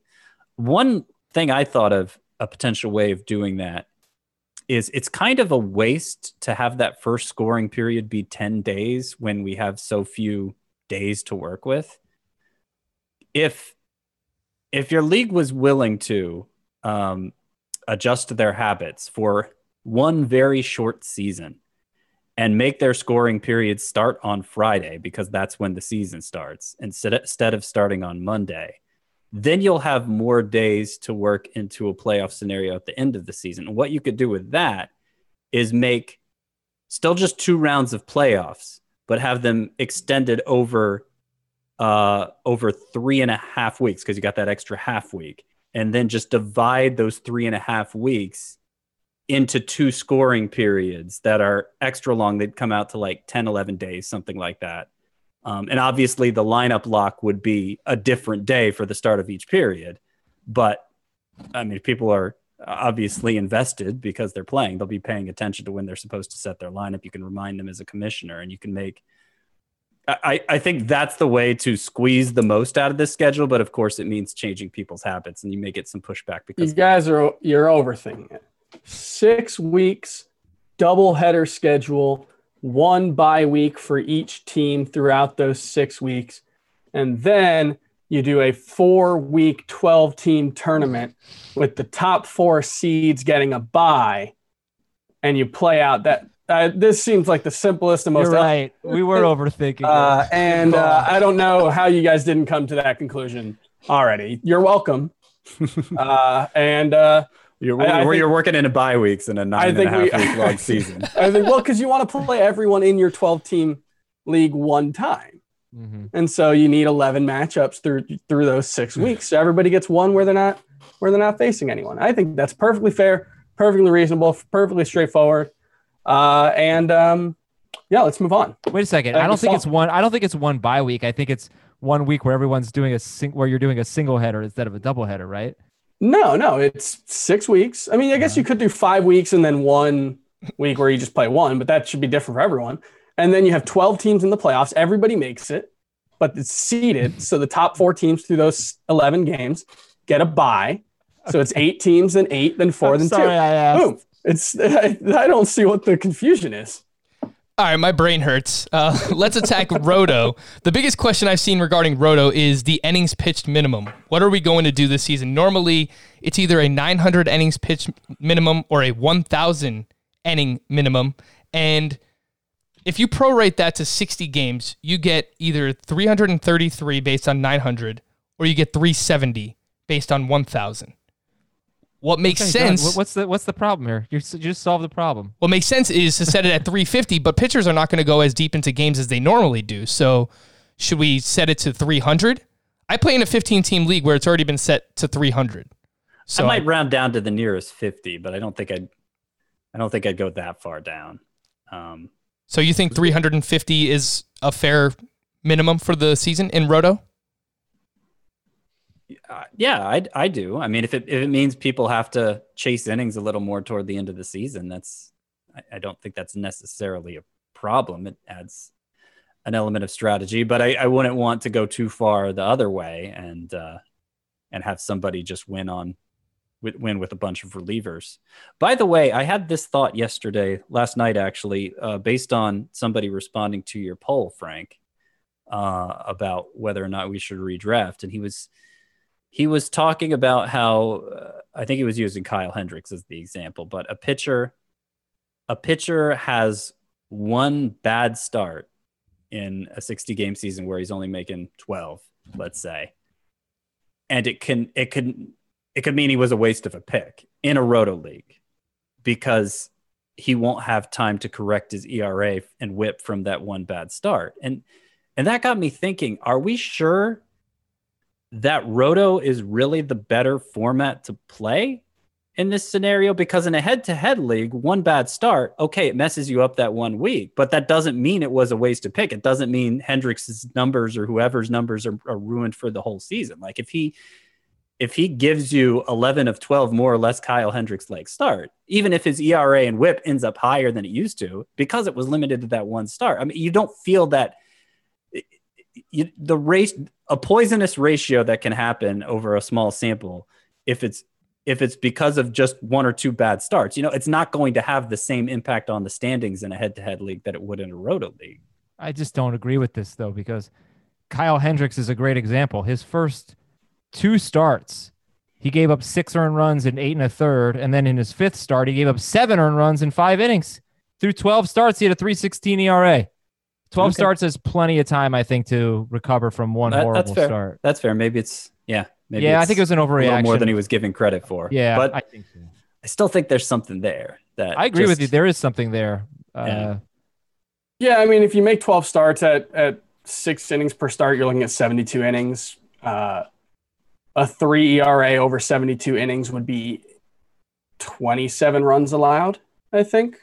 one thing I thought of a potential way of doing that is it's kind of a waste to have that first scoring period be 10 days when we have so few days to work with. If if your league was willing to um, adjust their habits for one very short season and make their scoring period start on Friday because that's when the season starts instead instead of starting on Monday then you'll have more days to work into a playoff scenario at the end of the season. And what you could do with that is make still just two rounds of playoffs, but have them extended over uh, over three and a half weeks because you got that extra half week, and then just divide those three and a half weeks into two scoring periods that are extra long. They'd come out to like 10, 11 days, something like that. Um, and obviously, the lineup lock would be a different day for the start of each period. But I mean, people are obviously invested because they're playing, they'll be paying attention to when they're supposed to set their lineup. You can remind them as a commissioner, and you can make. I, I think that's the way to squeeze the most out of this schedule, but of course, it means changing people's habits, and you may get some pushback because You guys are you're overthinking it. Six weeks, double header schedule, one bye week for each team throughout those six weeks, and then you do a four week, twelve team tournament with the top four seeds getting a bye, and you play out that. Uh, this seems like the simplest and most You're right. We were overthinking. uh, and uh, I don't know how you guys didn't come to that conclusion already. You're welcome. uh, and uh, you're, I- I where think- you're working into bye weeks in a nine and a think half we- week long season. I think, well, because you want to play everyone in your 12 team league one time. Mhm. And so you need 11 matchups through through those six weeks. So everybody gets one where they're not where they're not facing anyone. I think that's perfectly fair, perfectly reasonable, perfectly straightforward. Uh, and um, yeah, let's move on. Wait a second. Thank I don't think Saul. it's one. I don't think it's one bye week. I think it's one week where everyone's doing a sing- where you're doing a single header instead of a double header, right? No, no, it's six weeks. I mean, I guess you could do five weeks and then one week where you just play one, but that should be different for everyone. And then you have 12 teams in the playoffs. Everybody makes it, but it's seeded. So the top four teams through those 11 games get a bye. So it's eight teams, then eight, then 4 I'm then sorry two. Boom. It's I, I don't see what the confusion is. All right, my brain hurts. Uh, let's attack Roto. The biggest question I've seen regarding Roto is the innings pitched minimum. What are we going to do this season? Normally, it's either a 900 innings pitched minimum or a 1,000 inning minimum. And if you prorate that to 60 games, you get either 333 based on 900 or you get 370 based on 1,000. What makes Okay, sense? John, what's the what's the problem here? You're, s- you just solve the problem. What makes sense is to set it at 350, but pitchers are not going to go as deep into games as they normally do. So, should we set it to 300? I play in a 15 team league where it's already been set to 300. So, I might round down to the nearest 50, but I don't think I'd I don't think I'd go that far down. Um, so you think 350 is a fair minimum for the season in Roto? Uh, yeah, I I do. I mean, if it if it means people have to chase innings a little more toward the end of the season, that's I, I don't think that's necessarily a problem. It adds an element of strategy, but I, I wouldn't want to go too far the other way and uh, and have somebody just win on win with a bunch of relievers. By the way, I had this thought yesterday, last night actually, uh, based on somebody responding to your poll, Frank, uh, about whether or not we should redraft, and he was he was talking about how uh, I think he was using Kyle Hendricks as the example, but a pitcher a pitcher has one bad start in a 60 game season where he's only making 12, let's say. And it can it can it could mean he was a waste of a pick in a roto league because he won't have time to correct his ERA and whip from that one bad start. And and that got me thinking, are we sure that roto is really the better format to play in this scenario because in a head-to-head league one bad start okay it messes you up that one week but that doesn't mean it was a waste to pick. It doesn't mean hendricks's numbers or whoever's numbers are, are ruined for the whole season. Like if he if he gives you 11 of 12 more or less kyle hendricks like start even if his era and whip ends up higher than it used to because it was limited to that one start i mean you don't feel that you, the race a poisonous ratio that can happen over a small sample if it's if it's because of just one or two bad starts you know it's not going to have the same impact on the standings in a head-to-head league that it would in a roto league I just don't agree with this though because Kyle Hendricks is a great example. His first two starts, he gave up six earned runs in eight and a third, and then in his fifth start, he gave up seven earned runs in five innings. Through 12 starts, he had a 316 ERA. 12 Okay. starts is plenty of time, I think, to recover from one That- horrible that's fair start. that's fair maybe it's yeah maybe yeah, I think it was an a little overreaction. more than he was given credit for Yeah, but I I, think so. still think there's something there that I agree with you. There is something there. Uh, Yeah. Yeah, I mean, if you make 12 starts at, at six innings per start, you're looking at 72 innings. Uh, a three ERA over 72 innings would be 27 runs allowed, I think.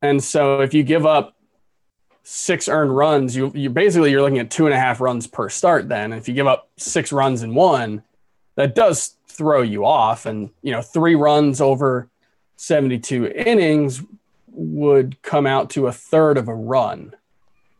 And so if you give up six earned runs, you you basically you're looking at two and a half runs per start. Then, if you give up six runs in one, that does throw you off. And you know, three runs over 72 innings would come out to a third of a run,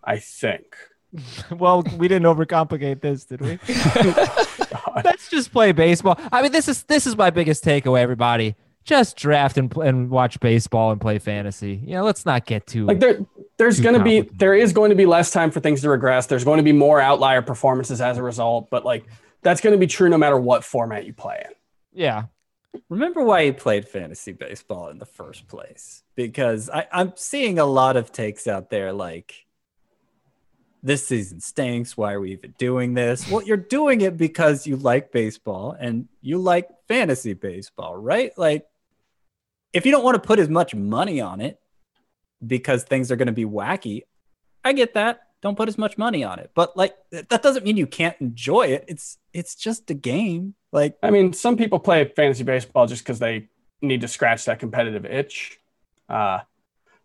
I think. well, we didn't overcomplicate this, did we? Let's just play baseball. I mean, this is this is my biggest takeaway. Everybody, just draft and and watch baseball and play fantasy. You know, let's not get too Like there, there's going to be, there is going to be less time for things to regress. There's going to be more outlier performances as a result, but like that's going to be true no matter what format you play in. yeah. Remember why he played fantasy baseball in the first place? Because I, I'm seeing a lot of takes out there like, this season stinks. Why are we even doing this? Well, you're doing it because you like baseball and you like fantasy baseball, right? Like, if you don't want to put as much money on it because things are going to be wacky, I get that. Don't put as much money on it. But like that doesn't mean you can't enjoy it. It's it's just a game. Like I mean, some people play fantasy baseball just because they need to scratch that competitive itch. Uh,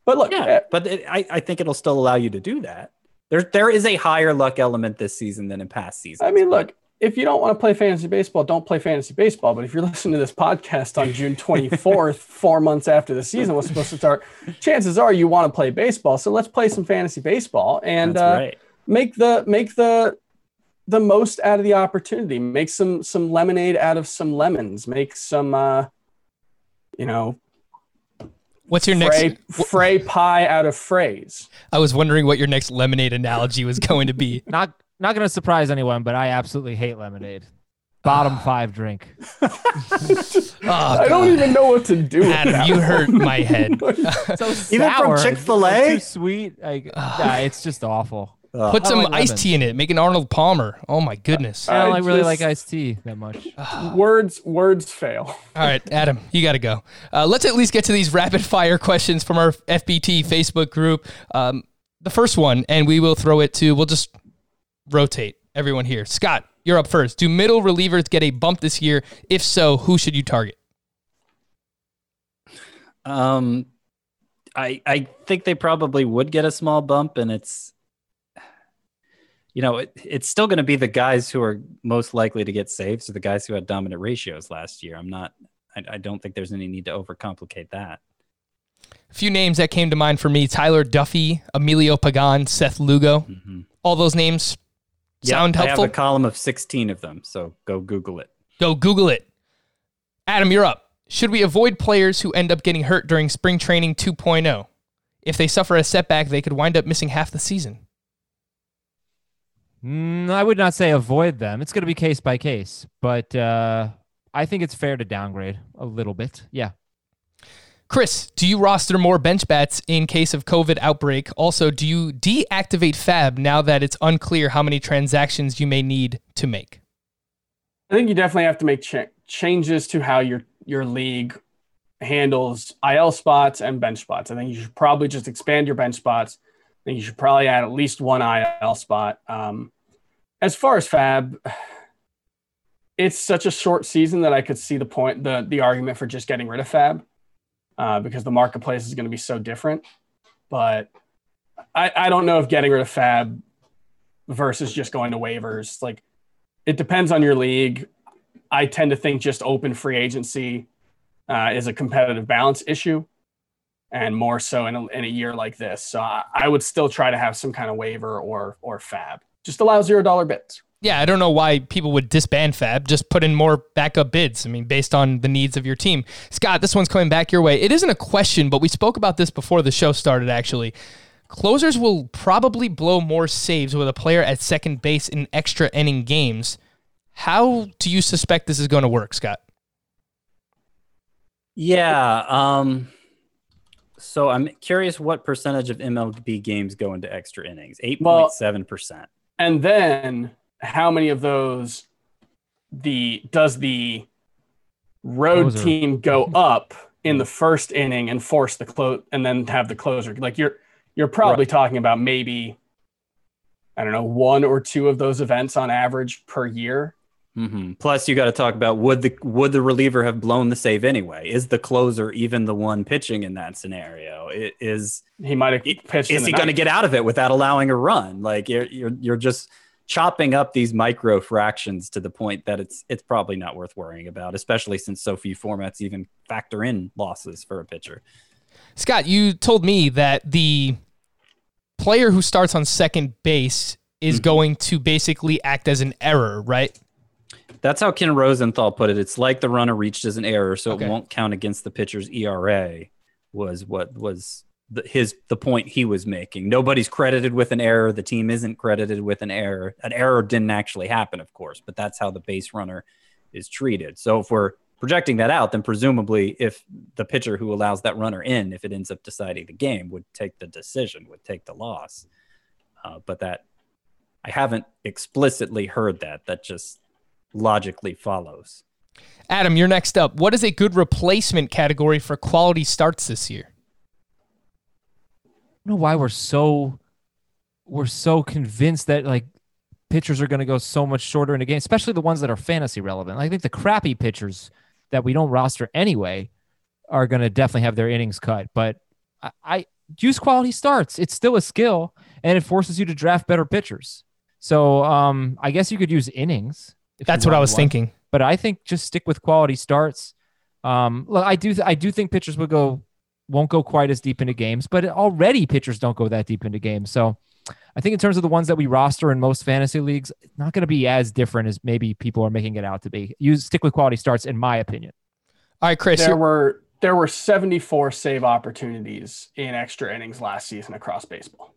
but look, Yeah, eh, but it, I, I think it'll still allow you to do that. There, there is a higher luck element this season than in past seasons. I mean, look, if you don't want to play fantasy baseball, don't play fantasy baseball. But if you're listening to this podcast on June 24th, four months after the season was supposed to start, chances are you want to play baseball. So let's play some fantasy baseball and That's uh, right. make the make the the most out of the opportunity. Make some some lemonade out of some lemons. Make some uh, you know What's your fray, next? fray pie out of phrase. I was wondering what your next lemonade analogy was going to be. Not not gonna surprise anyone, but I absolutely hate lemonade. Bottom ah. five drink. Oh, I don't even know what to do. with Adam, that you one. hurt my head. So Even from. Chick-fil-A? Too sweet. Like, ah. nah, it's just awful. Ugh. Put I some like iced lemons. tea in it. Make an Arnold Palmer. Oh my goodness. I don't I like really just- like iced tea that much. words words fail. All right, Adam, you got to go. Uh, let's at least get to these rapid fire questions from our FBT Facebook group. Um, the first one, and we will throw it to, we'll just rotate everyone here. Scott, you're up first. Do middle relievers get a bump this year? If so, who should you target? Um, I I think they probably would get a small bump, and it's you know it, it's still going to be the guys who are most likely to get saved, so the guys who had dominant ratios last year. I'm not. I, I don't think there's any need to overcomplicate that. A few names that came to mind for me Tyler Duffey, Emilio Pagan, Seth Lugo. Mhm. All those names sound I have a column of 16 of them, so go Google it. Go Google it. Adam, you're up. Should we avoid players who end up getting hurt during spring training 2.0? If they suffer a setback, they could wind up missing half the season. Mm, I would not say avoid them. It's going to be case by case, but uh, I think it's fair to downgrade a little bit. Yeah. Chris, do you roster more bench bats in case of COVID outbreak? Also, do you deactivate Fab now that it's unclear how many transactions you may need to make? I think you definitely have to make cha- changes to how your your league handles IL spots and bench spots. I think you should probably just expand your bench spots. I think you should probably add at least one IL spot. Um, as far as Fab, it's such a short season that I could see the point the the argument for just getting rid of Fab uh, because the marketplace is going to be so different. But I, I don't know if getting rid of Fab versus just going to waivers like it depends on your league. I tend to think just open free agency uh, is a competitive balance issue, and more so in a, in a year like this. So I, I would still try to have some kind of waiver or or fab. Just allow zero dollar bids. Yeah, I don't know why people would disband Fab. Just put in more backup bids. I mean, based on the needs of your team. Scott, this one's coming back your way. It isn't a question, but we spoke about this before the show started, actually. Closers will probably blow more saves with a player at second base in extra inning games. How do you suspect this is going to work, Scott? Yeah. Um, so I'm curious what percentage of MLB games go into extra innings? 8.7%. And then how many of those the does the road Closer. team go up in the first inning and force the close and then have the closer? Like you're you're probably talking about maybe I don't know one or two of those events on average per year. hmm Plus, you got to talk about would the would the reliever have blown the save anyway? Is the closer even the one pitching in that scenario? It is He might have pitched. is he going to get out of it without allowing a run? Like you're you're you're just chopping up these micro fractions to the point that it's it's probably not worth worrying about, especially since so few formats even factor in losses for a pitcher. Scott, you told me that the player who starts on second base is mm-hmm. going to basically act as an error, right? That's how Ken Rosenthal put it. It's like the runner reached as an error, so Okay. it won't count against the pitcher's ERA. Was what was the, his the point he was making. Nobody's credited with an error. The team isn't credited with an error. An error didn't actually happen, of course, but that's how the base runner is treated. So if we're projecting that out, then presumably, if the pitcher who allows that runner in, if it ends up deciding the game, would take the decision, would take the loss. Uh, but that I haven't explicitly heard that. That just logically follows. Adam, you're next up. What is a good replacement category for quality starts this year? Know why we're so we're so convinced that like pitchers are going to go so much shorter in a game, especially the ones that are fantasy relevant. I think the crappy pitchers that we don't roster anyway are going to definitely have their innings cut. But I, I use quality starts. It's still a skill, and it forces you to draft better pitchers. So um, I guess you could use innings. if That's what I was one. thinking. But I think just stick with quality starts. Um, look, I do I do think pitchers would go won't go quite as deep into games, but already pitchers don't go that deep into games. So I think in terms of the ones that we roster in most fantasy leagues, it's not going to be as different as maybe people are making it out to be. Use stick with quality starts, in my opinion. All right, Chris. There were there were 74 save opportunities in extra innings last season across baseball.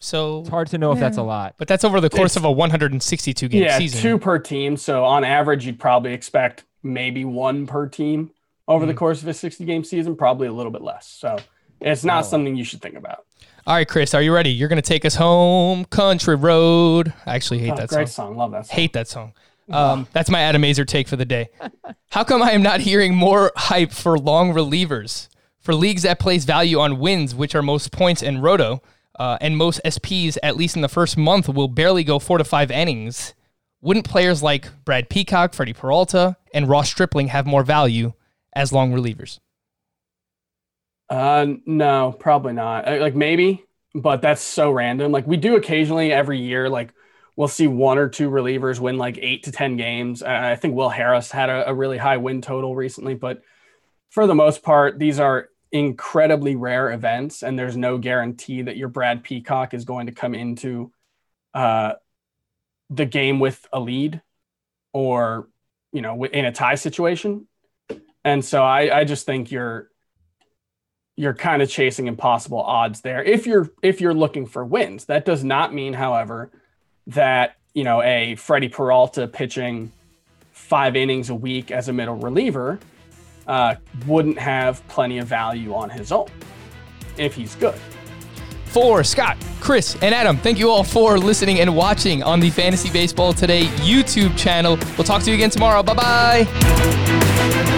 So It's hard to know if that's a lot. But that's over the course It's- of a 162 game yeah, season. two per team. So on average, you'd probably expect maybe one per team over Mm-hmm. the course of a 60 game season, probably a little bit less. So it's not something you should think about. All right, Chris, are you ready? You're going to take us home, country road. I actually hate Oh, that great song. song. Love that song. Hate that song. Um, that's my Adam Aizer take for the day. How come I am not hearing more hype for long relievers? For leagues that place value on wins, which are most points in roto, uh, and most SPs, at least in the first month, will barely go four to five innings. Wouldn't players like Brad Peacock, Freddie Peralta, and Ross Stripling have more value as long relievers? Uh, no, probably not. Uh, Like maybe, but that's so random. Like we do occasionally every year. Like we'll see one or two relievers win like eight to ten games. I I think Will Harris had a, a really high win total recently, but for the most part, these are incredibly rare events, and there's no guarantee that your Brad Peacock is going to come into uh, the game with a lead or you know in a tie situation. And so I, I just think you're you're kind of chasing impossible odds there if you're if you're looking for wins that does not mean however that you know a freddie peralta pitching five innings a week as a middle reliever uh, wouldn't have plenty of value on his own if he's good For Scott, Chris, and Adam, thank you all for listening and watching on the Fantasy Baseball Today YouTube channel. We'll talk to you again tomorrow. Bye bye.